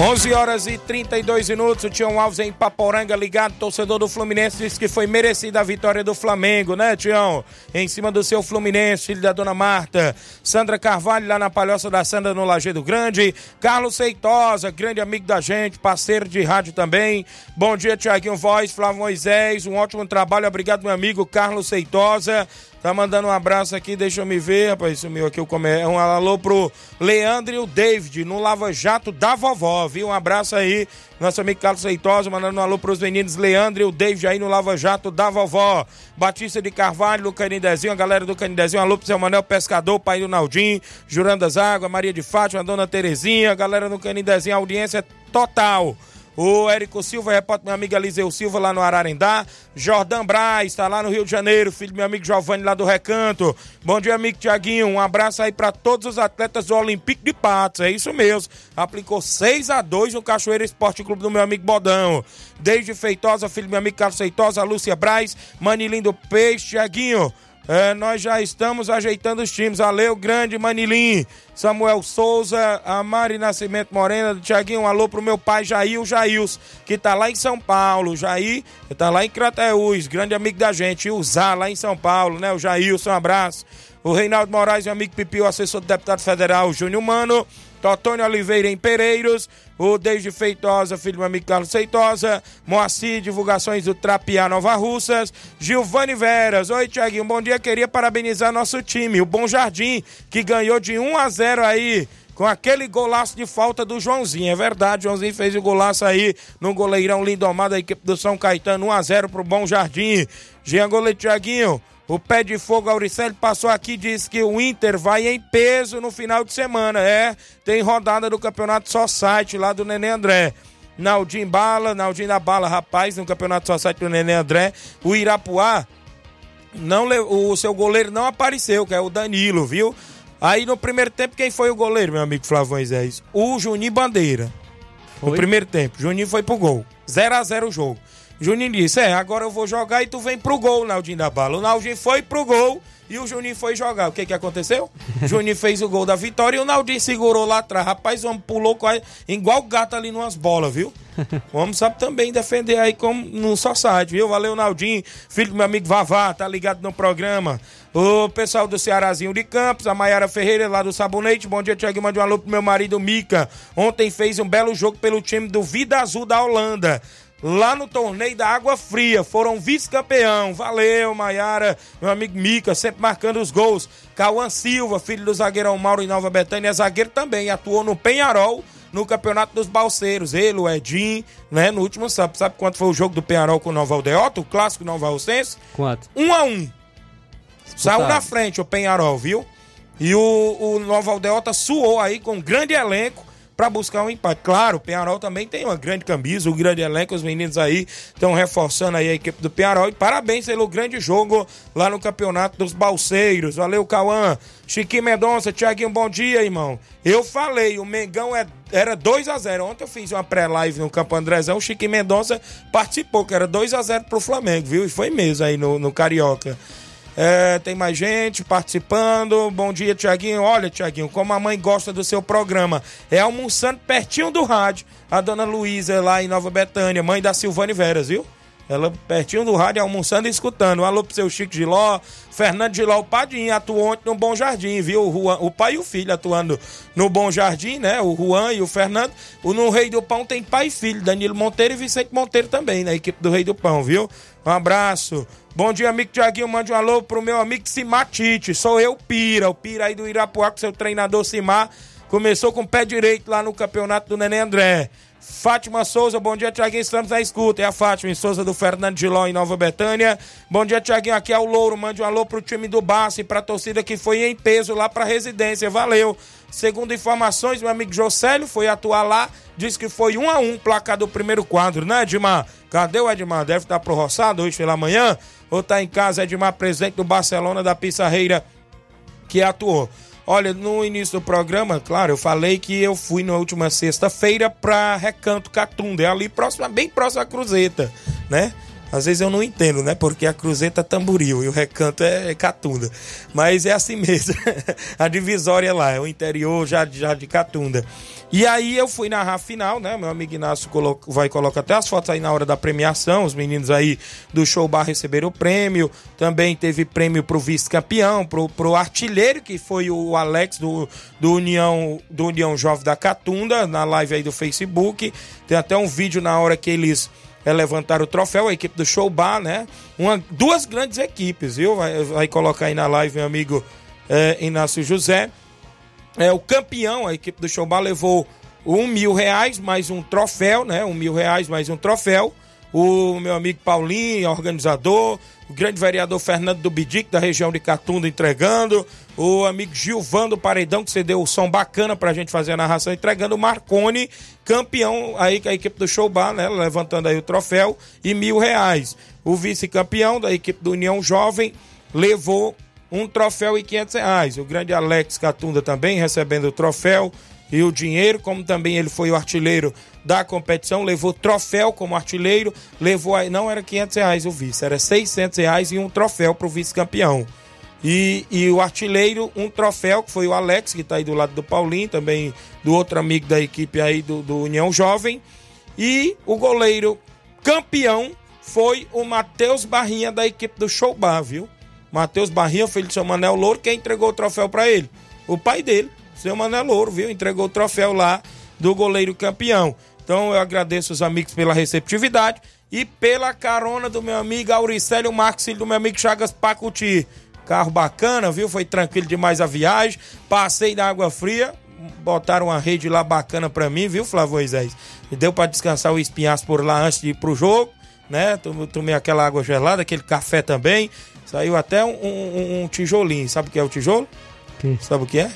11 horas e 32 minutos, o Tião Alves em Paporanga ligado, torcedor do Fluminense, disse que foi merecida a vitória do Flamengo, né, Tião? Em cima do seu Fluminense, filho da dona Marta. Sandra Carvalho, lá na Palhoça da Sandra, no Lajeado Grande. Carlos Seitosa, grande amigo da gente, parceiro de rádio também. Bom dia, Tiaguinho Voz, Flávio Moisés, um ótimo trabalho, obrigado, meu amigo Carlos Seitosa. Tá mandando um abraço aqui, deixa eu me ver, rapaz, sumiu aqui o comer. Um alô pro Leandro e o David, no Lava Jato da vovó, viu? Um abraço aí, nosso amigo Carlos Seitosa, mandando um alô pros meninos Leandro e o David aí no Lava Jato da vovó. Batista de Carvalho, do Canidezinho, a galera do Canidezinho, alô pro seu Manel Pescador, pai do Naldim, Jurandas Água, Maria de Fátima, Dona Terezinha, a galera do Canidezinho, audiência total. O Érico Silva, repórter meu amigo Eliseu Silva lá no Ararendá. Jordan Braz, tá lá no Rio de Janeiro, filho do meu amigo Giovanni lá do Recanto. Bom dia, amigo Tiaguinho. Um abraço aí para todos os atletas do Olympique de Patos. É isso mesmo. Aplicou 6 a 2 no Cachoeira Esporte Clube do meu amigo Bodão. Desde Feitosa, filho do meu amigo Carlos Feitosa, Lúcia Braz, Manilim do Peixe, Tiaguinho. É, nós já estamos ajeitando os times. Valeu, grande Manilim. Samuel Souza, a Mari Nascimento Morena, Tiaguinho, um alô pro meu pai Jair, o Jails, que tá lá em São Paulo. Jair, tá lá em Crateús, grande amigo da gente. E o Zá, lá em São Paulo, né? O Jailson, um abraço. O Reinaldo Moraes, meu amigo Pipi, o assessor do deputado federal Júnior Mano. Totônio Oliveira em Pereiros, o Desde Feitosa, filho do amigo Carlos Feitosa, Moacir, divulgações do Trapiá Nova Russas, Gilvane Veras. Oi, Tiaguinho, bom dia. Queria parabenizar nosso time, o Bom Jardim, que ganhou de 1 a 0 aí com aquele golaço de falta do Joãozinho. É verdade, Joãozinho fez o golaço aí no goleirão Lindomar da equipe do São Caetano, 1 a 0 pro Bom Jardim. Jean Goleiro Tiaguinho, o pé de fogo Auricelli passou aqui disse que o Inter vai em peso no final de semana. É, tem rodada do Campeonato Só Site lá do Nenê André. Naldinho Bala, Naldinho da Bala, rapaz, no Campeonato Só Site do Nenê André. O Irapuá, não, o seu goleiro não apareceu, que é o Danilo, viu? Aí no primeiro tempo, quem foi o goleiro, meu amigo Flávio Moisés? O Juninho Bandeira. No Foi? primeiro tempo. Juninho foi pro gol. 0 a 0 o jogo. Juninho disse: É, agora eu vou jogar e tu vem pro gol, Naldinho da Bala. O Naldinho foi pro gol e o Juninho foi jogar. O que que aconteceu? Juninho fez o gol da vitória e o Naldinho segurou lá atrás. Rapaz, o homem pulou quase, igual gato ali numas bolas, viu? O homem sabe também defender aí como no só site, viu? Valeu, Naldinho, filho do meu amigo Vavá, tá ligado no programa. O pessoal do Cearazinho de Campos, a Maiara Ferreira lá do Sabonete. Bom dia, Tiago. Mande um alô pro meu marido Mica. Ontem fez um belo jogo pelo time do Vida Azul da Holanda. Lá no torneio da Água Fria, foram vice-campeão. Valeu, Maiara, meu amigo Mica, sempre marcando os gols. Cauã Silva, filho do zagueirão Mauro em Nova Betânia, zagueiro também, atuou no Penharol no Campeonato dos Balseiros. Ele, o Edinho, né, no último sábado. Sabe quanto foi o jogo do Penharol com o Nova Aldeota, o clássico Nova Alcense? Quanto? Um a um. Saiu na frente o Penharol, viu? E o, o Nova Aldeota suou aí com um grande elenco para buscar um empate. Claro, o Penharol também tem uma grande camisa, um grande elenco, os meninos aí estão reforçando aí a equipe do Penharol. E parabéns pelo grande jogo lá no Campeonato dos Balseiros. Valeu, Cauã. Chiquinho Mendonça, Tiaguinho, bom dia, irmão. Eu falei, o Mengão é, era 2 a 0 Ontem eu fiz uma pré-live no Campo Andrezão, o Chiquinho Mendonça participou, que era 2 a 0 pro Flamengo, viu? E foi mesmo aí no, no Carioca. É, tem mais gente participando. Bom dia, Tiaguinho. Olha, Tiaguinho, como a mãe gosta do seu programa. É almoçando pertinho do rádio. A dona Luísa lá em Nova Betânia, mãe da Silvane Veras, viu? Ela pertinho do rádio, almoçando e escutando. Alô pro seu Chico Giló, Fernando Giló, o Padinho, atuou ontem no Bom Jardim, viu? O, Juan, o pai e o filho atuando no Bom Jardim, né? O Juan e o Fernando. O No Rei do Pão tem pai e filho, Danilo Monteiro e Vicente Monteiro também, na equipe do Rei do Pão, viu? Um abraço. Bom dia, amigo Tiaguinho. Mande um alô pro meu amigo Simatite. Sou eu, Pira. O Pira aí do Irapuá, com seu treinador Simar. Começou com o pé direito lá no campeonato do Neném André. Fátima Souza, bom dia, Tiaguinho. Estamos na escuta. É a Fátima Souza do Fernando Giló em Nova Betânia. Bom dia, Tiaguinho. Aqui é o Louro. Mande um alô pro time do Bassi, pra torcida que foi em peso lá pra residência. Valeu. Segundo informações, meu amigo Jocélio foi atuar lá. Disse que foi um a um placar do primeiro quadro, né, Edmar? Cadê o Edmar? Deve estar pro roçado hoje pela manhã? Ou tá em casa, Edmar, presidente do Barcelona da Pissarreira, que atuou. Olha, no início do programa, claro, eu falei que eu fui na última sexta-feira pra Recanto Catunda, é ali próximo, bem próximo à Cruzeta, né? Às vezes eu não entendo, né? Porque a Cruzeta é tamboril e o recanto é Catunda. Mas é assim mesmo. a divisória é lá, é o interior já, já de Catunda. E aí eu fui narrar a final, né? Meu amigo Inácio colo... vai colocar até as fotos aí na hora da premiação. Os meninos aí do show bar receberam o prêmio. Também teve prêmio pro vice-campeão, pro, pro artilheiro, que foi o Alex do, do, União, do União Jovem da Catunda, na live aí do Facebook. Tem até um vídeo na hora que eles é, levantaram o troféu, a equipe do Show Bar, né? Uma, duas grandes equipes, viu? Vai, vai colocar aí na live meu amigo é, Inácio José. É, o campeão, a equipe do Show Bar levou um mil reais mais um troféu, né? Um mil reais mais um troféu. O meu amigo Paulinho, organizador, o grande vereador Fernando do Bidic, da região de Catunda, entregando, o amigo Gilvando Paredão, que cedeu o som bacana pra gente fazer a narração, entregando o Marcone, campeão aí com a equipe do Showbar, né? Levantando aí o troféu e mil reais. O vice-campeão da equipe do União Jovem levou um troféu e quinhentos reais. O grande Alex Catunda também recebendo o troféu e o dinheiro, como também ele foi o artilheiro da competição, levou troféu como artilheiro, levou não era 500 reais o vice, era 600 reais e um troféu para o vice-campeão. E, e o artilheiro, um troféu, que foi o Alex, que está aí do lado do Paulinho, também do outro amigo da equipe aí do, do União Jovem. E o goleiro campeão foi o Matheus Barrinha da equipe do Showbar, viu? Matheus Barrinha, filho do seu Manel Louro, quem entregou o troféu para ele? O pai dele, seu Manel Louro, viu? Entregou o troféu lá do goleiro campeão. Então eu agradeço os amigos pela receptividade e pela carona do meu amigo Auricélio Marques, filho do meu amigo Chagas Pacuti. Carro bacana, viu? Foi tranquilo demais a viagem. Passei na água fria, botaram uma rede lá bacana pra mim, viu, Flávio Moisés? E deu pra descansar o espinhaço por lá antes de ir pro jogo, né? Tomei aquela água gelada, aquele café também. Saiu até um, um, um tijolinho. Sabe o que é o tijolo? Que? Sabe o que é?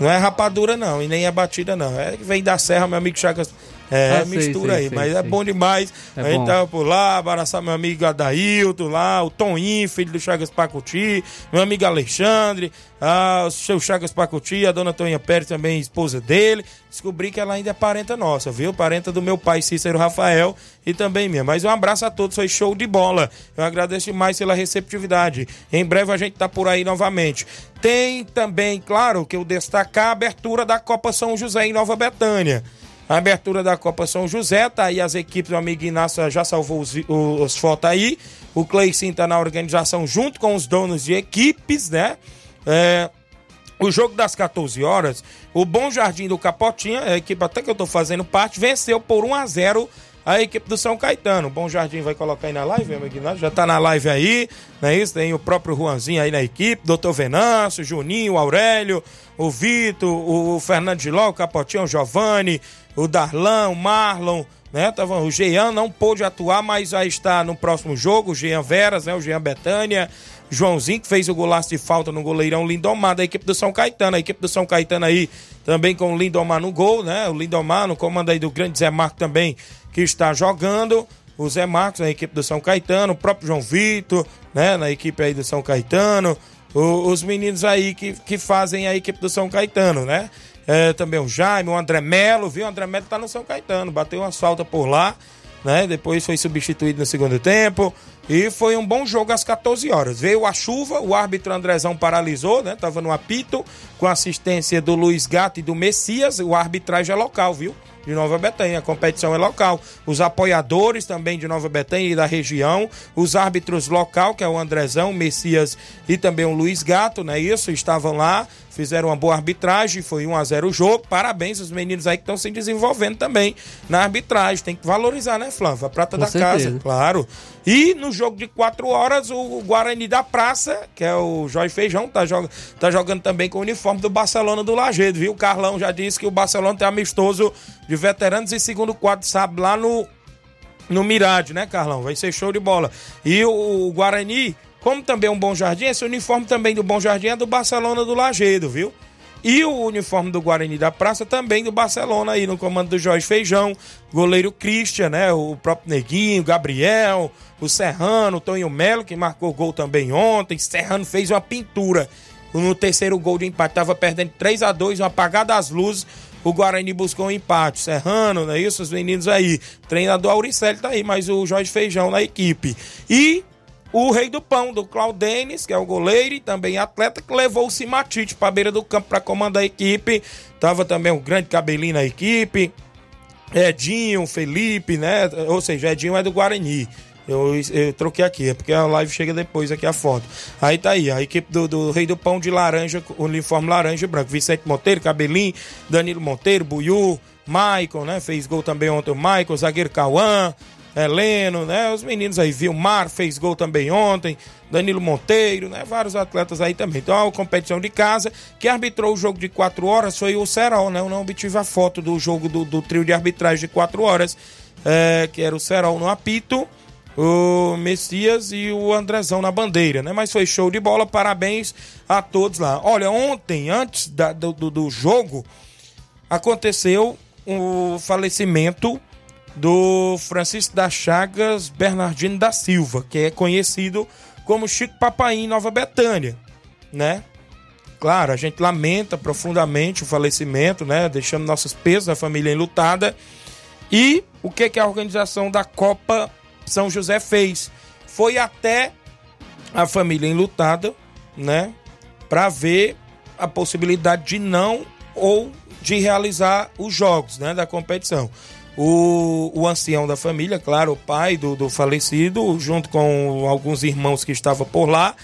Não é rapadura, não, e nem é batida, não. É que vem da serra, meu amigo Chagas. É, Ah, sei, mistura sei, aí, sei, mas é bom demais. É a gente bom. tava por lá, abraçar meu amigo Adailton lá, o Toninho, filho do Chagas Pacuti, meu amigo Alexandre, ah, o seu Chagas Pacuti, a dona Toninha Pérez também, esposa dele. Descobri que ela ainda é parenta nossa, viu? Parenta do meu pai Cícero Rafael e também minha. Mas um abraço a todos, foi show de bola. Eu agradeço demais pela receptividade. Em breve a gente tá por aí novamente. Tem também, claro, que eu destacar a abertura da Copa São José em Nova Betânia. A abertura da Copa São José, tá aí as equipes, o amigo Inácio já salvou os, os, os fotos aí. O Cleicinho tá na organização junto com os donos de equipes, né? É, o jogo das 14 horas, o Bom Jardim do Capotinha, a equipe até que eu tô fazendo parte, venceu por 1 a 0 a equipe do São Caetano. O Bom Jardim vai colocar aí na live, meu Inácio? já tá na live aí, não é isso? Tem o próprio Juanzinho aí na equipe, Doutor Venâncio, Juninho, Aurélio, o Vitor, o Fernando Giló, o Capotinha, o Giovanni, o Darlan, o Marlon, né? O Jean não pôde atuar, mas já está no próximo jogo, o Jean Veras, né? O Jean Betânia, Joãozinho, que fez o golaço de falta no goleirão Lindomar da equipe do São Caetano. A equipe do São Caetano aí também com o Lindomar no gol, né? O Lindomar no comando aí do grande Zé Marco também, que está jogando. O Zé Marcos na equipe do São Caetano, o próprio João Vitor, né? Na equipe aí do São Caetano. O- os meninos aí que, que fazem a equipe do São Caetano, né? É, também o Jaime, o André Melo, viu? O André Melo tá no São Caetano, bateu umas faltas por lá, né? Depois foi substituído no segundo tempo. E foi um bom jogo às 14 horas. Veio a chuva, o árbitro Andrezão paralisou, né? Tava no apito, com assistência do Luiz Gato e do Messias. O arbitragem é local, viu? de Nova Betânia. A competição é local. Os apoiadores também de Nova Betânia e da região. Os árbitros local, que é o Andrezão, o Messias e também o Luiz Gato, né? Isso, estavam lá, fizeram uma boa arbitragem, foi 1 a 0 o jogo. Parabéns aos meninos aí que estão se desenvolvendo também na arbitragem. Tem que valorizar, né, Flávio? A prata Com da certeza. casa, claro. E no jogo de 4 horas, o Guarani da Praça, que é o Jorge Feijão, tá, tá jogando também com o uniforme do Barcelona do Lagedo, viu? O Carlão já disse que o Barcelona tem amistoso de veteranos e segundo quadro, sabe, lá no, no Mirade, né, Carlão? Vai ser show de bola. E o, o Guarani, como também é um Bom Jardim, esse uniforme também do Bom Jardim é do Barcelona do Lagedo, viu? E o uniforme do Guarani da Praça também do Barcelona aí, no comando do Jorge Feijão, goleiro Christian, né? O próprio Neguinho, Gabriel, o Serrano, o Tonho Melo, que marcou gol também ontem. Serrano fez uma pintura no terceiro gol de empate. Tava perdendo 3 a 2 uma apagada das luzes. O Guarani buscou um empate. Serrano, não é isso? Os meninos aí. Treinador Auricelli tá aí, mas o Jorge Feijão na equipe. E o rei do pão, do Claudenis, que é o goleiro e também atleta, que levou o Simatite para beira do campo para comandar a equipe. Tava também um grande cabelinho na equipe. Edinho, Felipe, né? Ou seja, Edinho é do Guarani. Eu, eu troquei aqui, é porque a live chega depois aqui a foto. Aí tá aí, a equipe do, do Rei do Pão de laranja, uniforme laranja e branco. Vicente Monteiro, Cabelinho, Danilo Monteiro, Buiú, Maicon, né? Fez gol também ontem o Maicon, zagueiro Cauã, Heleno, né? Os meninos aí, Vilmar fez gol também ontem, Danilo Monteiro, né? Vários atletas aí também. Então, a competição de casa, que arbitrou o jogo de quatro horas foi o Serol, né? Eu não obtive a foto do jogo do, do trio de arbitragem de quatro horas, é, que era o Serol no apito, o Messias e o Andrezão na bandeira, né? Mas foi show de bola, parabéns a todos lá. Olha, ontem, antes da, do, do, jogo, aconteceu o falecimento do Francisco das Chagas Bernardino da Silva, que é conhecido como Chico Papaim em Nova Betânia, né? Claro, a gente lamenta profundamente o falecimento, né? Deixando nossos pesos da família enlutada. E o que, que a organização da Copa São José fez? Foi até a família enlutada, né? Para ver a possibilidade de não ou de realizar os jogos né, da competição. O, o ancião da família, claro, o pai do, do falecido, junto com alguns irmãos que estavam por lá,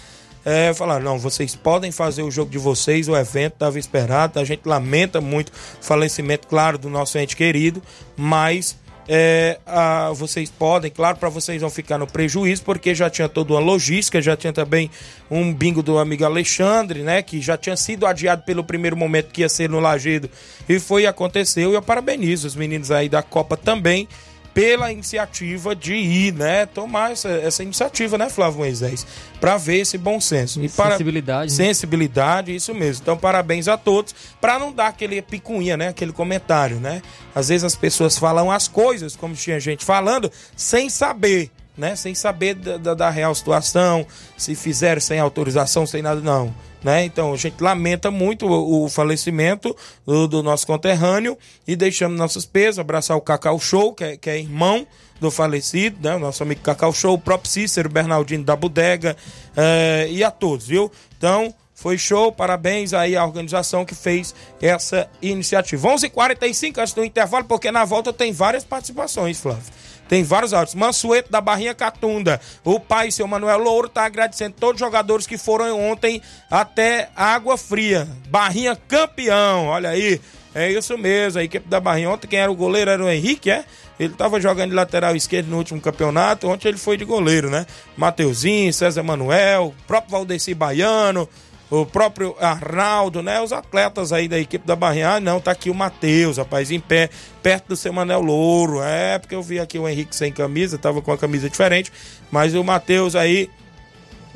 é, falaram: não, vocês podem fazer o jogo de vocês, o evento estava esperado. A gente lamenta muito o falecimento, claro, do nosso ente querido, mas é, a, vocês podem, claro, para vocês não ficar no prejuízo, porque já tinha toda uma logística, já tinha também um bingo do amigo Alexandre, né? Que já tinha sido adiado pelo primeiro momento que ia ser no Lagedo e foi aconteceu. E eu parabenizo os meninos aí da Copa também pela iniciativa de ir, né? Tomar essa, essa iniciativa, né, Flávio Moisés? Para ver esse bom senso. E sensibilidade. Para... Sensibilidade, isso mesmo. Então, parabéns a todos. Para não dar aquele picuinha, né? Aquele comentário, né? Às vezes as pessoas falam as coisas, como tinha gente falando, sem saber. Né, sem saber da, da, da real situação, se fizeram sem autorização, sem nada, não né? Então a gente lamenta muito o, o falecimento do, do, nosso conterrâneo e deixamos nossos pesos, abraçar o Cacau Show, que é, que é irmão do falecido, né? Nosso amigo Cacau Show, o próprio Cícero Bernardino da Bodega eh, e a todos, viu? Então, foi show, parabéns aí à organização que fez essa iniciativa. 11h45 antes do intervalo, porque na volta tem várias participações, Flávio. Tem vários áudios. Mansueto da Barrinha Catunda. O pai, seu Manuel Louro, tá agradecendo todos os jogadores que foram ontem até Água Fria. Barrinha campeão, olha aí. É isso mesmo, a equipe da Barrinha. Ontem quem era o goleiro era o Henrique, é? Ele estava jogando de lateral esquerdo no último campeonato. Ontem ele foi de goleiro, né? Mateuzinho, César Manuel, próprio Valdeci Baiano, o próprio Arnaldo, né? Os atletas aí da equipe da Barrinha. Ah, não, tá aqui o Matheus, rapaz, em pé, perto do seu Manel Louro. É, porque eu vi aqui o Henrique sem camisa, tava com a camisa diferente. Mas o Matheus aí,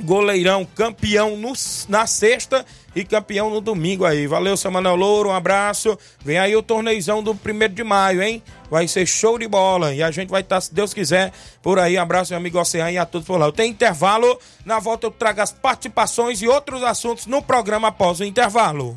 goleirão, campeão no, na sexta e campeão no domingo aí. Valeu, seu Louro, um abraço. Vem aí o torneizão do primeiro de maio, hein? Vai ser show de bola. E a gente vai estar, se Deus quiser, por aí. Um abraço, meu amigo Oceano e a todos por lá. Eu tenho intervalo. Na volta eu trago as participações e outros assuntos no programa após o intervalo.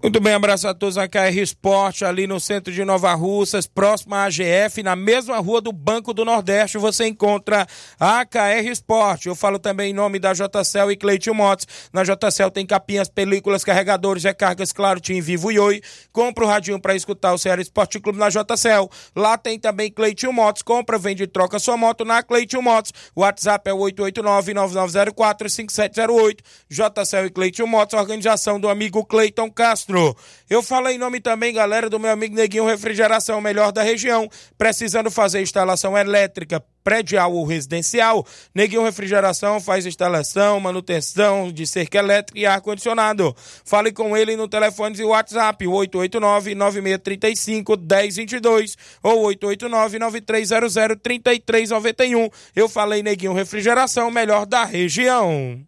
Muito bem, abraço a todos a KR Esporte, ali no centro de Nova Russas, próximo à AGF, na mesma rua do Banco do Nordeste, você encontra a KR Esporte. Eu falo também em nome da JCL e Cleiton Motos. Na JCL tem capinhas, películas, carregadores, recargas, claro, Tim Vivo e Oi. Compra o radinho para escutar o Ceará Esporte Clube na JCL. Lá tem também Cleiton Motos. Compra, vende e troca sua moto na Cleiton Motos. O WhatsApp é o 889-9904-5708. JCL e Cleiton Motos, organização do amigo Cleiton Castro. Eu falo em nome também, galera, do meu amigo Neguinho Refrigeração, melhor da região. Precisando fazer instalação elétrica, predial ou residencial, Neguinho Refrigeração faz instalação, manutenção de cerca elétrica e ar-condicionado. Fale com ele no telefone e WhatsApp 889-9635-1022 ou 889-9300-3391. Eu falei Neguinho Refrigeração, melhor da região.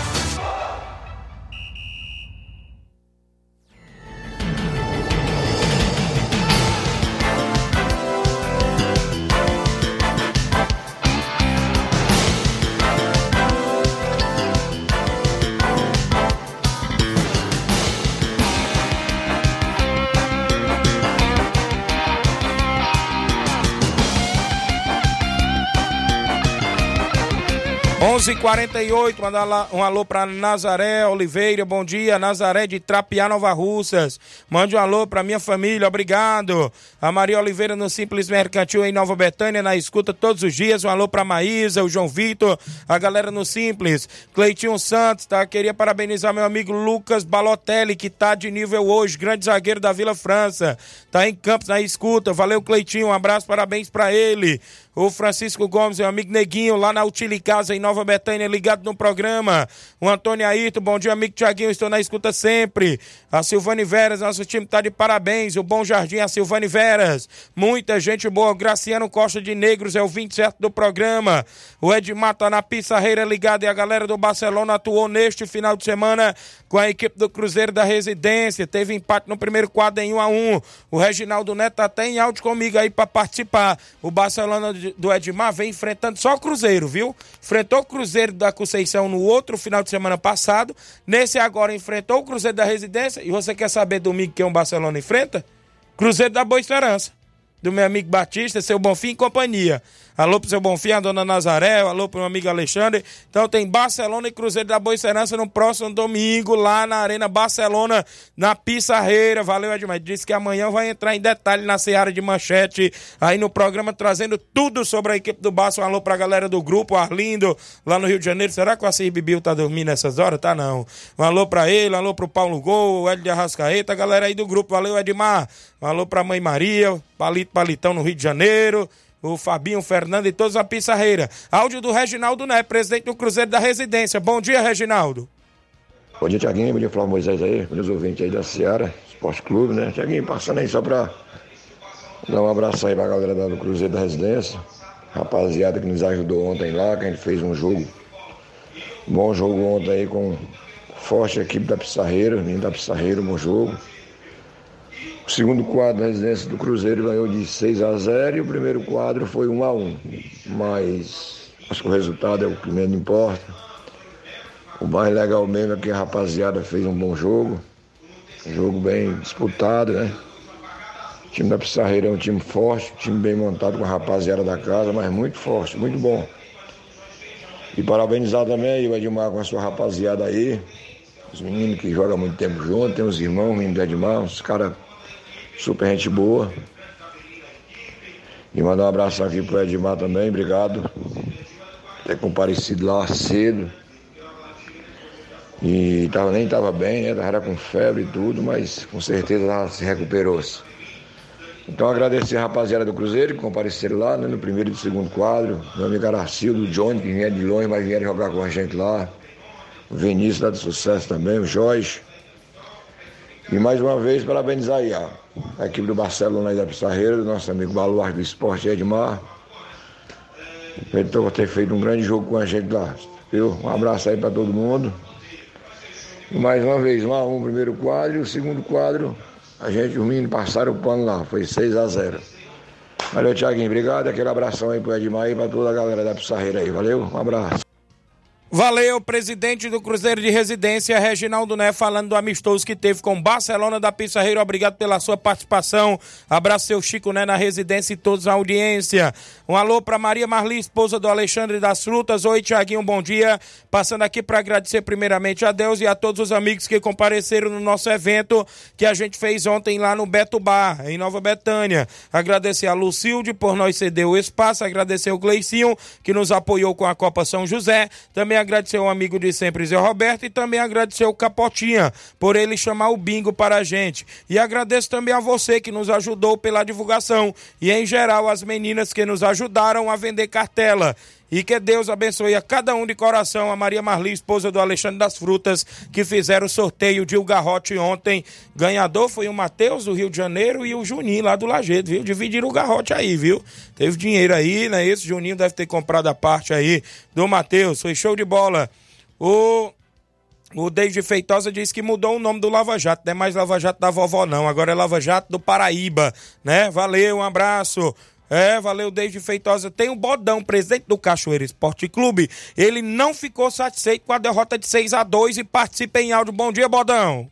11:48 mandar lá um alô para Nazaré Oliveira, bom dia, Nazaré de Trapiá, Nova Russas. Mande um alô para minha família, obrigado. A Maria Oliveira no Simples Mercantil em Nova Betânia, na escuta todos os dias. Um alô para Maísa, o João Vitor, a galera no Simples. Cleitinho Santos, tá? Queria parabenizar meu amigo Lucas Balotelli, que tá de nível hoje, grande zagueiro da Vila França. Tá em Campos na escuta. Valeu, Cleitinho, um abraço, parabéns para ele o Francisco Gomes, meu amigo Neguinho, lá na Utili Casa, em Nova Betânia, ligado no programa. O Antônio Ayrton, bom dia, amigo Tiaguinho, estou na escuta sempre. A Silvane Veras, nosso time está de parabéns. O Bom Jardim, a Silvane Veras. Muita gente boa. Graciano Costa de Negros é o 27 do programa. O Edmar tá na Pissarreira ligado e a galera do Barcelona atuou neste final de semana com a equipe do Cruzeiro da Residência. Teve empate no primeiro quadro em 1 a 1 O Reginaldo Neto tá até em áudio comigo aí para participar. O Barcelona do Edmar vem enfrentando só Cruzeiro, viu? Enfrentou o Cruzeiro da Conceição no outro final de semana passado. Nesse agora enfrentou o Cruzeiro da Residência. E você quer saber domingo quem o Barcelona enfrenta? Cruzeiro da Boa Esperança. Do meu amigo Batista, seu Bonfim e companhia. Alô pro seu Bonfim, a dona Nazaré, alô pro meu amigo Alexandre. Então tem Barcelona e Cruzeiro da Boa Serança no próximo domingo, lá na Arena Barcelona, na Pissarreira. Valeu, Edmar. Disse que amanhã vai entrar em detalhe na Seara de Manchete, aí no programa, trazendo tudo sobre a equipe do Barça. Um alô pra galera do grupo, Arlindo, lá no Rio de Janeiro. Será que o Assis Bibil tá dormindo nessas horas? Tá não. Um alô pra ele, um alô pro Paulo Gol, Hélio de Arrascaeta, galera aí do grupo. Valeu, Edmar. Um alô pra Mãe Maria, Palito Palitão no Rio de Janeiro o Fabinho Fernando e todos a Pissarreira. Áudio do Reginaldo Né, presidente do Cruzeiro da Residência. Bom dia, Reginaldo. Bom dia, Tiaguinho. Bom dia, Flávio Moisés aí, meus ouvintes aí da Seara Esporte Clube, né? Tiaguinho, passando aí só pra dar um abraço aí pra galera do Cruzeiro da Residência. Rapaziada que nos ajudou ontem lá, que a gente fez um jogo. Bom jogo ontem aí com forte equipe da Pissarreira, menino da Pissarreira, bom jogo. O segundo quadro da residência do Cruzeiro ganhou de 6 a 0 e o primeiro quadro foi 1 a 1. Mas acho que o resultado é o que menos importa. O mais legal mesmo é que a rapaziada fez um bom jogo. Jogo bem disputado, né? O time da Pissarreira é um time forte, um time bem montado com a rapaziada da casa, mas muito forte, muito bom. E parabenizar também o Edmar com a sua rapaziada aí. Os meninos que jogam muito tempo junto, tem os irmãos, meninos do Edmar, os caras super gente boa. E mandar um abraço aqui pro Edmar também, obrigado. Ter comparecido lá cedo. E tava, nem estava bem, né? Tava com febre e tudo, mas com certeza ela se recuperou-se. Então agradecer a rapaziada do Cruzeiro que compareceram lá, né, no primeiro e segundo quadro. Meu amigo Aracildo, o Johnny, que vinha de longe, mas vieram jogar com a gente lá. O Vinícius lá de sucesso também, o Jorge. E mais uma vez parabenizar aí a, a equipe do Barcelona aí da Pissarreira, do nosso amigo Baluarte do Esporte Edmar. Ele por ter feito um grande jogo com a gente lá. Viu? Um abraço aí para todo mundo. E mais uma vez, a um primeiro quadro e o segundo quadro, a gente, os meninos passaram o pano lá, foi 6 a 0 Valeu, Tiaguinho, obrigado. Aquele abração aí pro Edmar e pra toda a galera da Pissarreira aí. Valeu, um abraço. Valeu, presidente do Cruzeiro de Residência, Reginaldo Né, falando do amistoso que teve com Barcelona da Pissarreira. Obrigado pela sua participação. Abraço seu Chico Né na residência e todos na audiência. Um alô para Maria Marli, esposa do Alexandre das Frutas. Oi, Tiaguinho, bom dia. Passando aqui para agradecer primeiramente a Deus e a todos os amigos que compareceram no nosso evento que a gente fez ontem lá no Beto Bar, em Nova Betânia. Agradecer a Lucilde por nós ceder o espaço. Agradecer o Gleicinho, que nos apoiou com a Copa São José. Também agradecer ao amigo de sempre, Zé Roberto, e também agradecer o Capotinha, por ele chamar o bingo para a gente. E agradeço também a você que nos ajudou pela divulgação, e em geral as meninas que nos ajudaram a vender cartela. E que Deus abençoe a cada um de coração, a Maria Marli, esposa do Alexandre das Frutas, que fizeram o sorteio de o garrote ontem. Ganhador foi o Matheus do Rio de Janeiro e o Juninho lá do Lajeado, viu? Dividiram o garrote aí, viu? Teve dinheiro aí, né? Esse Juninho deve ter comprado a parte aí do Matheus. Foi show de bola. O o David Feitosa disse que mudou o nome do Lava Jato, não é mais Lava Jato da vovó, não. Agora é Lava Jato do Paraíba, né? Valeu, um abraço. É, valeu, David Feitosa. Tem o Bodão, presidente do Cachoeira Esporte Clube. Ele não ficou satisfeito com a derrota de 6 a 2 e participa em áudio. Bom dia, Bodão.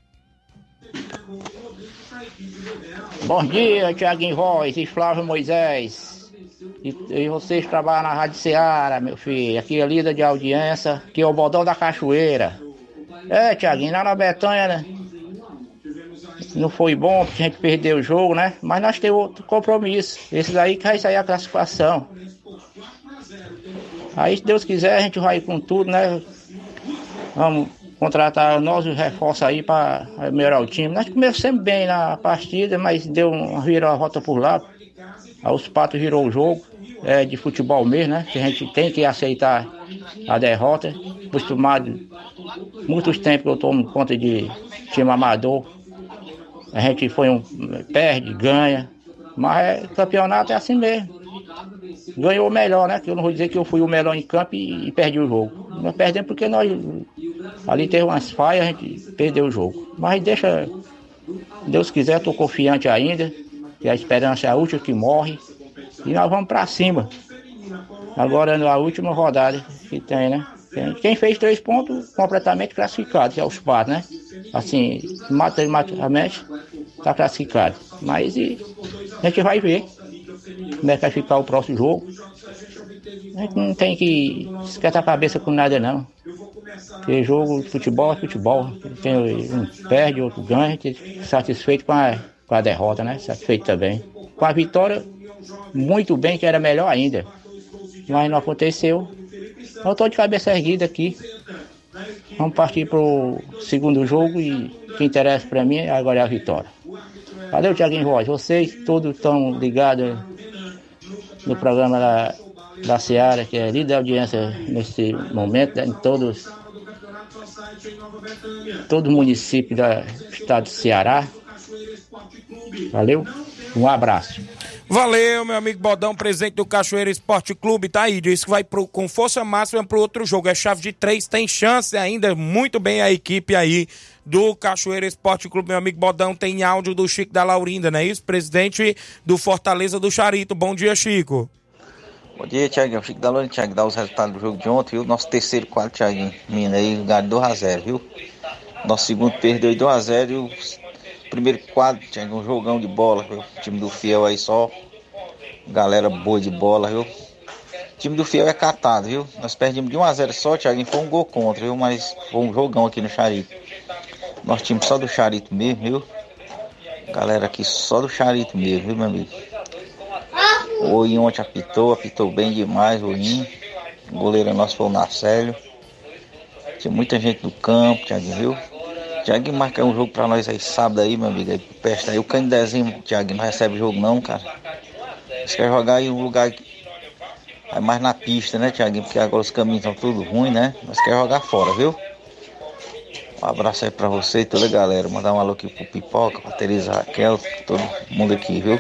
Bom dia, Tiaguinho Voz e Flávio Moisés. E, e vocês trabalham na Rádio Ceará, meu filho. Aqui é líder de audiência, que é o Bodão da Cachoeira. É, Tiaguinho, lá na Betanha, né? Não foi bom, porque a gente perdeu o jogo, né? Mas nós temos outro compromisso. Esse daí que vai sair a classificação. Aí, se Deus quiser, a gente vai com tudo, né? Vamos contratar novos reforços aí para melhorar o time. Nós começamos bem na partida, mas deu uma rota por lá. Aí os patos virou o jogo. É de futebol mesmo, né? Que a gente tem que aceitar a derrota. Acostumado muitos tempos que eu tomo conta de time amador. A gente foi um. perde, ganha. Mas é, campeonato é assim mesmo. Ganhou o melhor, né? Que eu não vou dizer que eu fui o melhor em campo e, e perdi o jogo. Nós perdemos porque nós. Ali teve umas falhas, a gente perdeu o jogo. Mas deixa. Deus quiser, estou confiante ainda. Que a esperança é a última que morre. E nós vamos para cima. Agora na última rodada que tem, né? Quem fez três pontos completamente classificado, que é os quatro, né? Assim, matematicamente está classificado. Mas e, a gente vai ver como é que vai ficar o próximo jogo. A gente não tem que esquentar a cabeça com nada não. Porque jogo de futebol é futebol. Tem, um perde, outro ganha, satisfeito com a, com a derrota, né? Satisfeito também. Com a vitória, muito bem, que era melhor ainda. Mas não aconteceu. Eu estou de cabeça erguida aqui. Vamos partir para o segundo jogo e o que interessa para mim agora é a vitória. Valeu, Tiaguinho Voz. Vocês todos estão ligados no programa da, da Seara, que é líder de audiência nesse momento, em todos todo o município do estado de Ceará. Valeu, um abraço. Valeu, meu amigo Bodão, presidente do Cachoeira Esporte Clube, tá aí, disse que vai pro, com força máxima pro outro jogo, é chave de três, tem chance ainda, muito bem a equipe aí do Cachoeira Esporte Clube, meu amigo Bodão, tem áudio do Chico da Laurinda, não é isso? Presidente do Fortaleza do Charito, bom dia, Chico. Bom dia, Thiaguinho, Chico da Laurinda, Thiago, dá os resultados do jogo de ontem, viu? Nosso terceiro quadro, menino aí, ganhou 2x0, viu? Nosso segundo perdeu 2x0 e o primeiro quadro, tinha um jogão de bola, viu? O time do Fiel aí só. Galera boa de bola, viu? O time do Fiel é catado, viu? Nós perdemos de 1x0 só, Thiago, foi um gol contra, viu? Mas foi um jogão aqui no Charito. Nosso time só do Charito mesmo, viu? Galera aqui só do Charito mesmo, viu, meu amigo? O In ontem apitou, apitou bem demais o. O goleiro nosso foi o Marcelo. Tinha muita gente no campo, Thiago, viu? Tiago marca um jogo pra nós aí sábado aí, meu amigo. Aí peste aí. O Candezinho, Tiago, não recebe jogo não, cara. Você quer jogar em um lugar aí mais na pista, né, Tiaguinho? Porque agora os caminhos estão tudo ruim, né? Mas quer jogar fora, viu? Um abraço aí pra você e toda a galera. Mandar um alô aqui pro Pipoca, pra Teresa Raquel, todo mundo aqui, viu?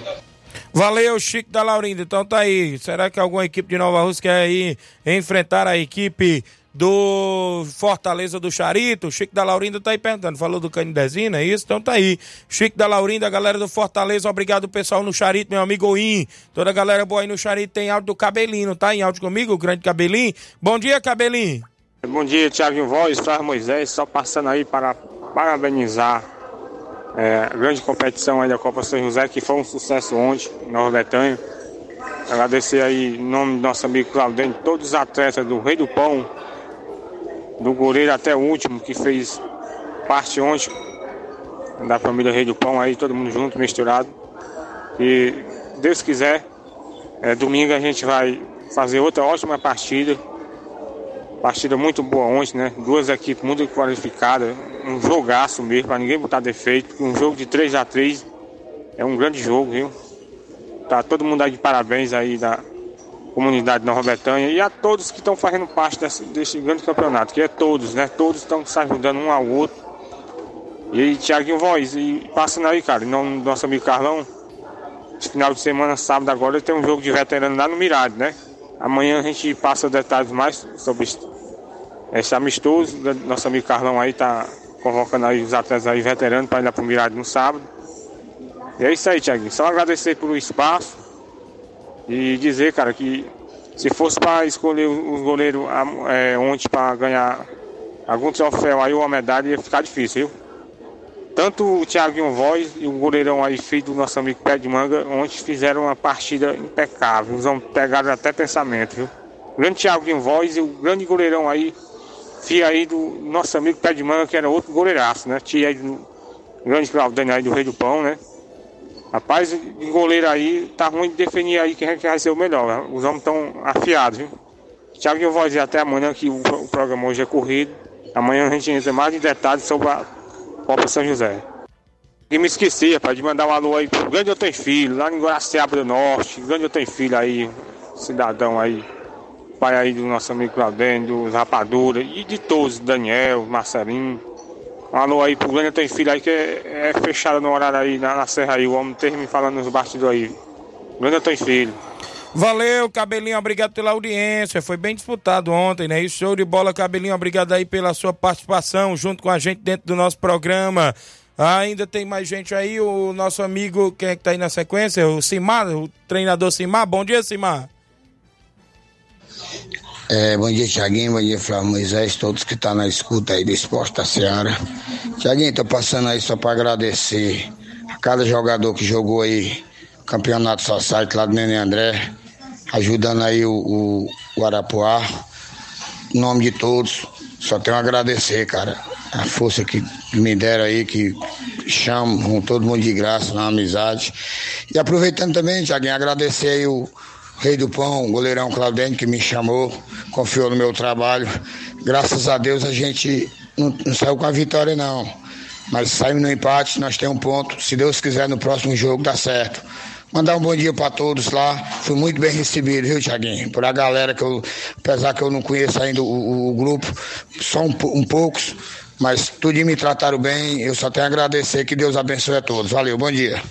Valeu, Chico da Laurinda. Então tá aí. Será que alguma equipe de Nova Rússia quer aí enfrentar a equipe do Fortaleza do Charito. Chico da Laurinda tá aí perguntando. Falou do Canidezinho, é isso? Então tá aí. Chico da Laurinda, a galera do Fortaleza, obrigado pessoal no Charito, meu amigo Oim. Toda a galera boa aí no Charito tem áudio do Cabelinho, tá em áudio comigo, o grande Cabelinho. Bom dia, Cabelinho. Bom dia, Thiago Voz, Flávio Moisés, só passando aí para parabenizar é, a grande competição aí da Copa São José, que foi um sucesso ontem, em Nova Betânia. Agradecer aí, em nome do nosso amigo Claudênio, todos os atletas do Rei do Pão, do goleiro até o último, que fez parte ontem da família Rei do Pão, aí todo mundo junto, misturado. E Deus quiser, é, domingo a gente vai fazer outra ótima partida. Partida muito boa ontem, né? Duas equipes muito qualificadas, um jogaço mesmo, para ninguém botar defeito. Um jogo de 3 a 3 é um grande jogo, viu? Tá todo mundo aí de parabéns aí da comunidade de Nova Betânia e a todos que estão fazendo parte desse, desse grande campeonato, que é todos, né? Todos estão se ajudando um ao outro. E Tiaguinho Voz, e passando aí, cara, do nosso amigo Carlão, final de semana, sábado agora, tem um jogo de veterano lá no Mirade, né? Amanhã a gente passa detalhes mais sobre esse amistoso. Nosso amigo Carlão aí tá convocando aí os atletas aí veteranos para ir lá pro Mirade no sábado. E é isso aí, Tiaguinho. Só agradecer pelo espaço e dizer, cara, que se fosse para escolher os goleiros é, ontem para ganhar algum troféu aí, uma medalha, ia ficar difícil, viu? Tanto o Thiaguinho Voz e o goleirão aí, filho do nosso amigo Pé de Manga, ontem fizeram uma partida impecável. Homens pegaram até pensamento, viu? O grande Thiaguinho Voz e o grande goleirão aí, filho aí do nosso amigo Pé de Manga, que era outro goleiraço, né? Tia aí do grande Claudênio aí do Rei do Pão, né? Rapaz, de goleiro aí, tá ruim de definir aí quem, é que vai ser o melhor. Né? Os homens estão afiados, viu? Thiaguinho Voz até amanhã, que o, o programa hoje é corrido. Amanhã a gente entra mais em detalhes sobre a Copa São José. E me esqueci, rapaz, de mandar um alô aí pro Grande Eu Tenho Filho, lá em Guaraciaba do Norte. Grande Eu Tenho Filho aí, cidadão aí, pai aí do nosso amigo Claudênio, dos Rapadura e de todos, Daniel, Marcelinho. Um alô aí pro Eu Tenho Filho aí, que é, é fechado no horário aí, na, na serra aí, o homem teve me falando nos bastidores aí. Eu Tenho Filho. Valeu, Cabelinho, obrigado pela audiência. Foi bem disputado ontem, né? E show de bola, Cabelinho, obrigado aí pela sua participação junto com a gente dentro do nosso programa. ainda tem mais gente aí, o nosso amigo, quem é que tá aí na sequência? O Simar, o treinador Simar. Bom dia, Simar. É, bom dia, Tiaguinho, bom dia, Flávio Moisés, todos que estão tá na escuta aí do Esporte da Seara. Tiaguinho, tô passando aí só para agradecer a cada jogador que jogou aí Campeonato Society lá do Nenê André, ajudando aí o, o, o Arapuá. Em nome de todos, só tenho a agradecer, cara, a força que me deram aí, que chamo com todo mundo de graça, na amizade. E aproveitando também, Tiaguinho, agradecer aí o Rei do Pão, goleirão Claudênio, que me chamou, confiou no meu trabalho. Graças a Deus a gente não, não saiu com a vitória, não. Mas saímos no empate, nós temos um ponto. Se Deus quiser, no próximo jogo dá certo. Mandar um bom dia para todos lá. Fui muito bem recebido, viu, Tiaguinho? Por a galera que eu, apesar que eu não conheço ainda o, o, o grupo, só um, um poucos, mas tudo me trataram bem. Eu só tenho a agradecer. Que Deus abençoe a todos. Valeu, bom dia.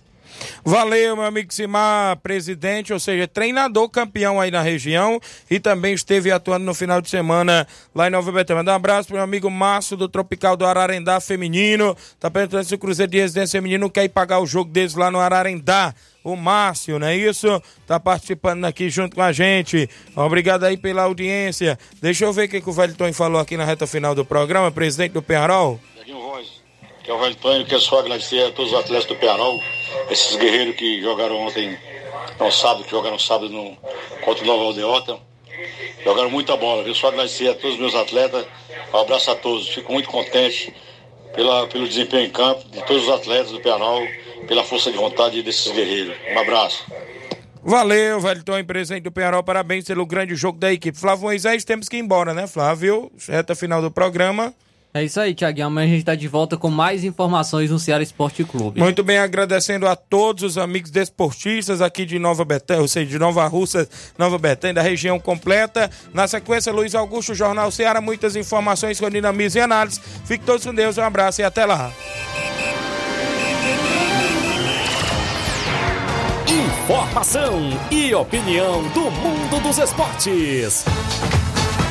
Valeu, meu amigo Simar, presidente, ou seja, treinador campeão aí na região e também esteve atuando no final de semana lá em Nova Betânia. Manda um abraço pro meu amigo Márcio do Tropical do Ararendá Feminino. Tá perguntando se o Cruzeiro de Residência Feminino quer ir pagar o jogo deles lá no Ararendá o Márcio, não é isso? Tá participando aqui junto com a gente. Obrigado aí pela audiência. Deixa eu ver o que, que o Velton falou aqui na reta final do programa, presidente do Penharol. Que é o Velton, que é só agradecer a todos os atletas do Penharol, esses guerreiros que jogaram ontem, não sábado, que jogaram sábado no, contra o Nova Aldeota. Jogaram muita bola, viu? Só agradecer a todos os meus atletas. Um abraço a todos. Fico muito contente pela, pelo desempenho em campo de todos os atletas do Penharol pela força de vontade desses guerreiros. Um abraço. Valeu, Velton, presente do Penharol, parabéns pelo grande jogo da equipe. Flávio Moisés, temos que ir embora, né, Flávio? Reta final do programa. É isso aí, Tiaguinho. Amanhã a gente está de volta com mais informações no Ceará Esporte Clube. Muito bem, agradecendo a todos os amigos desportistas aqui de Nova Betânia, ou seja, de Nova Russa, Nova Betânia, da região completa. Na sequência, Luiz Augusto, Jornal Ceará, muitas informações com dinamismo e análise. Fique todos com Deus, um abraço e até lá. Informação e opinião do mundo dos esportes.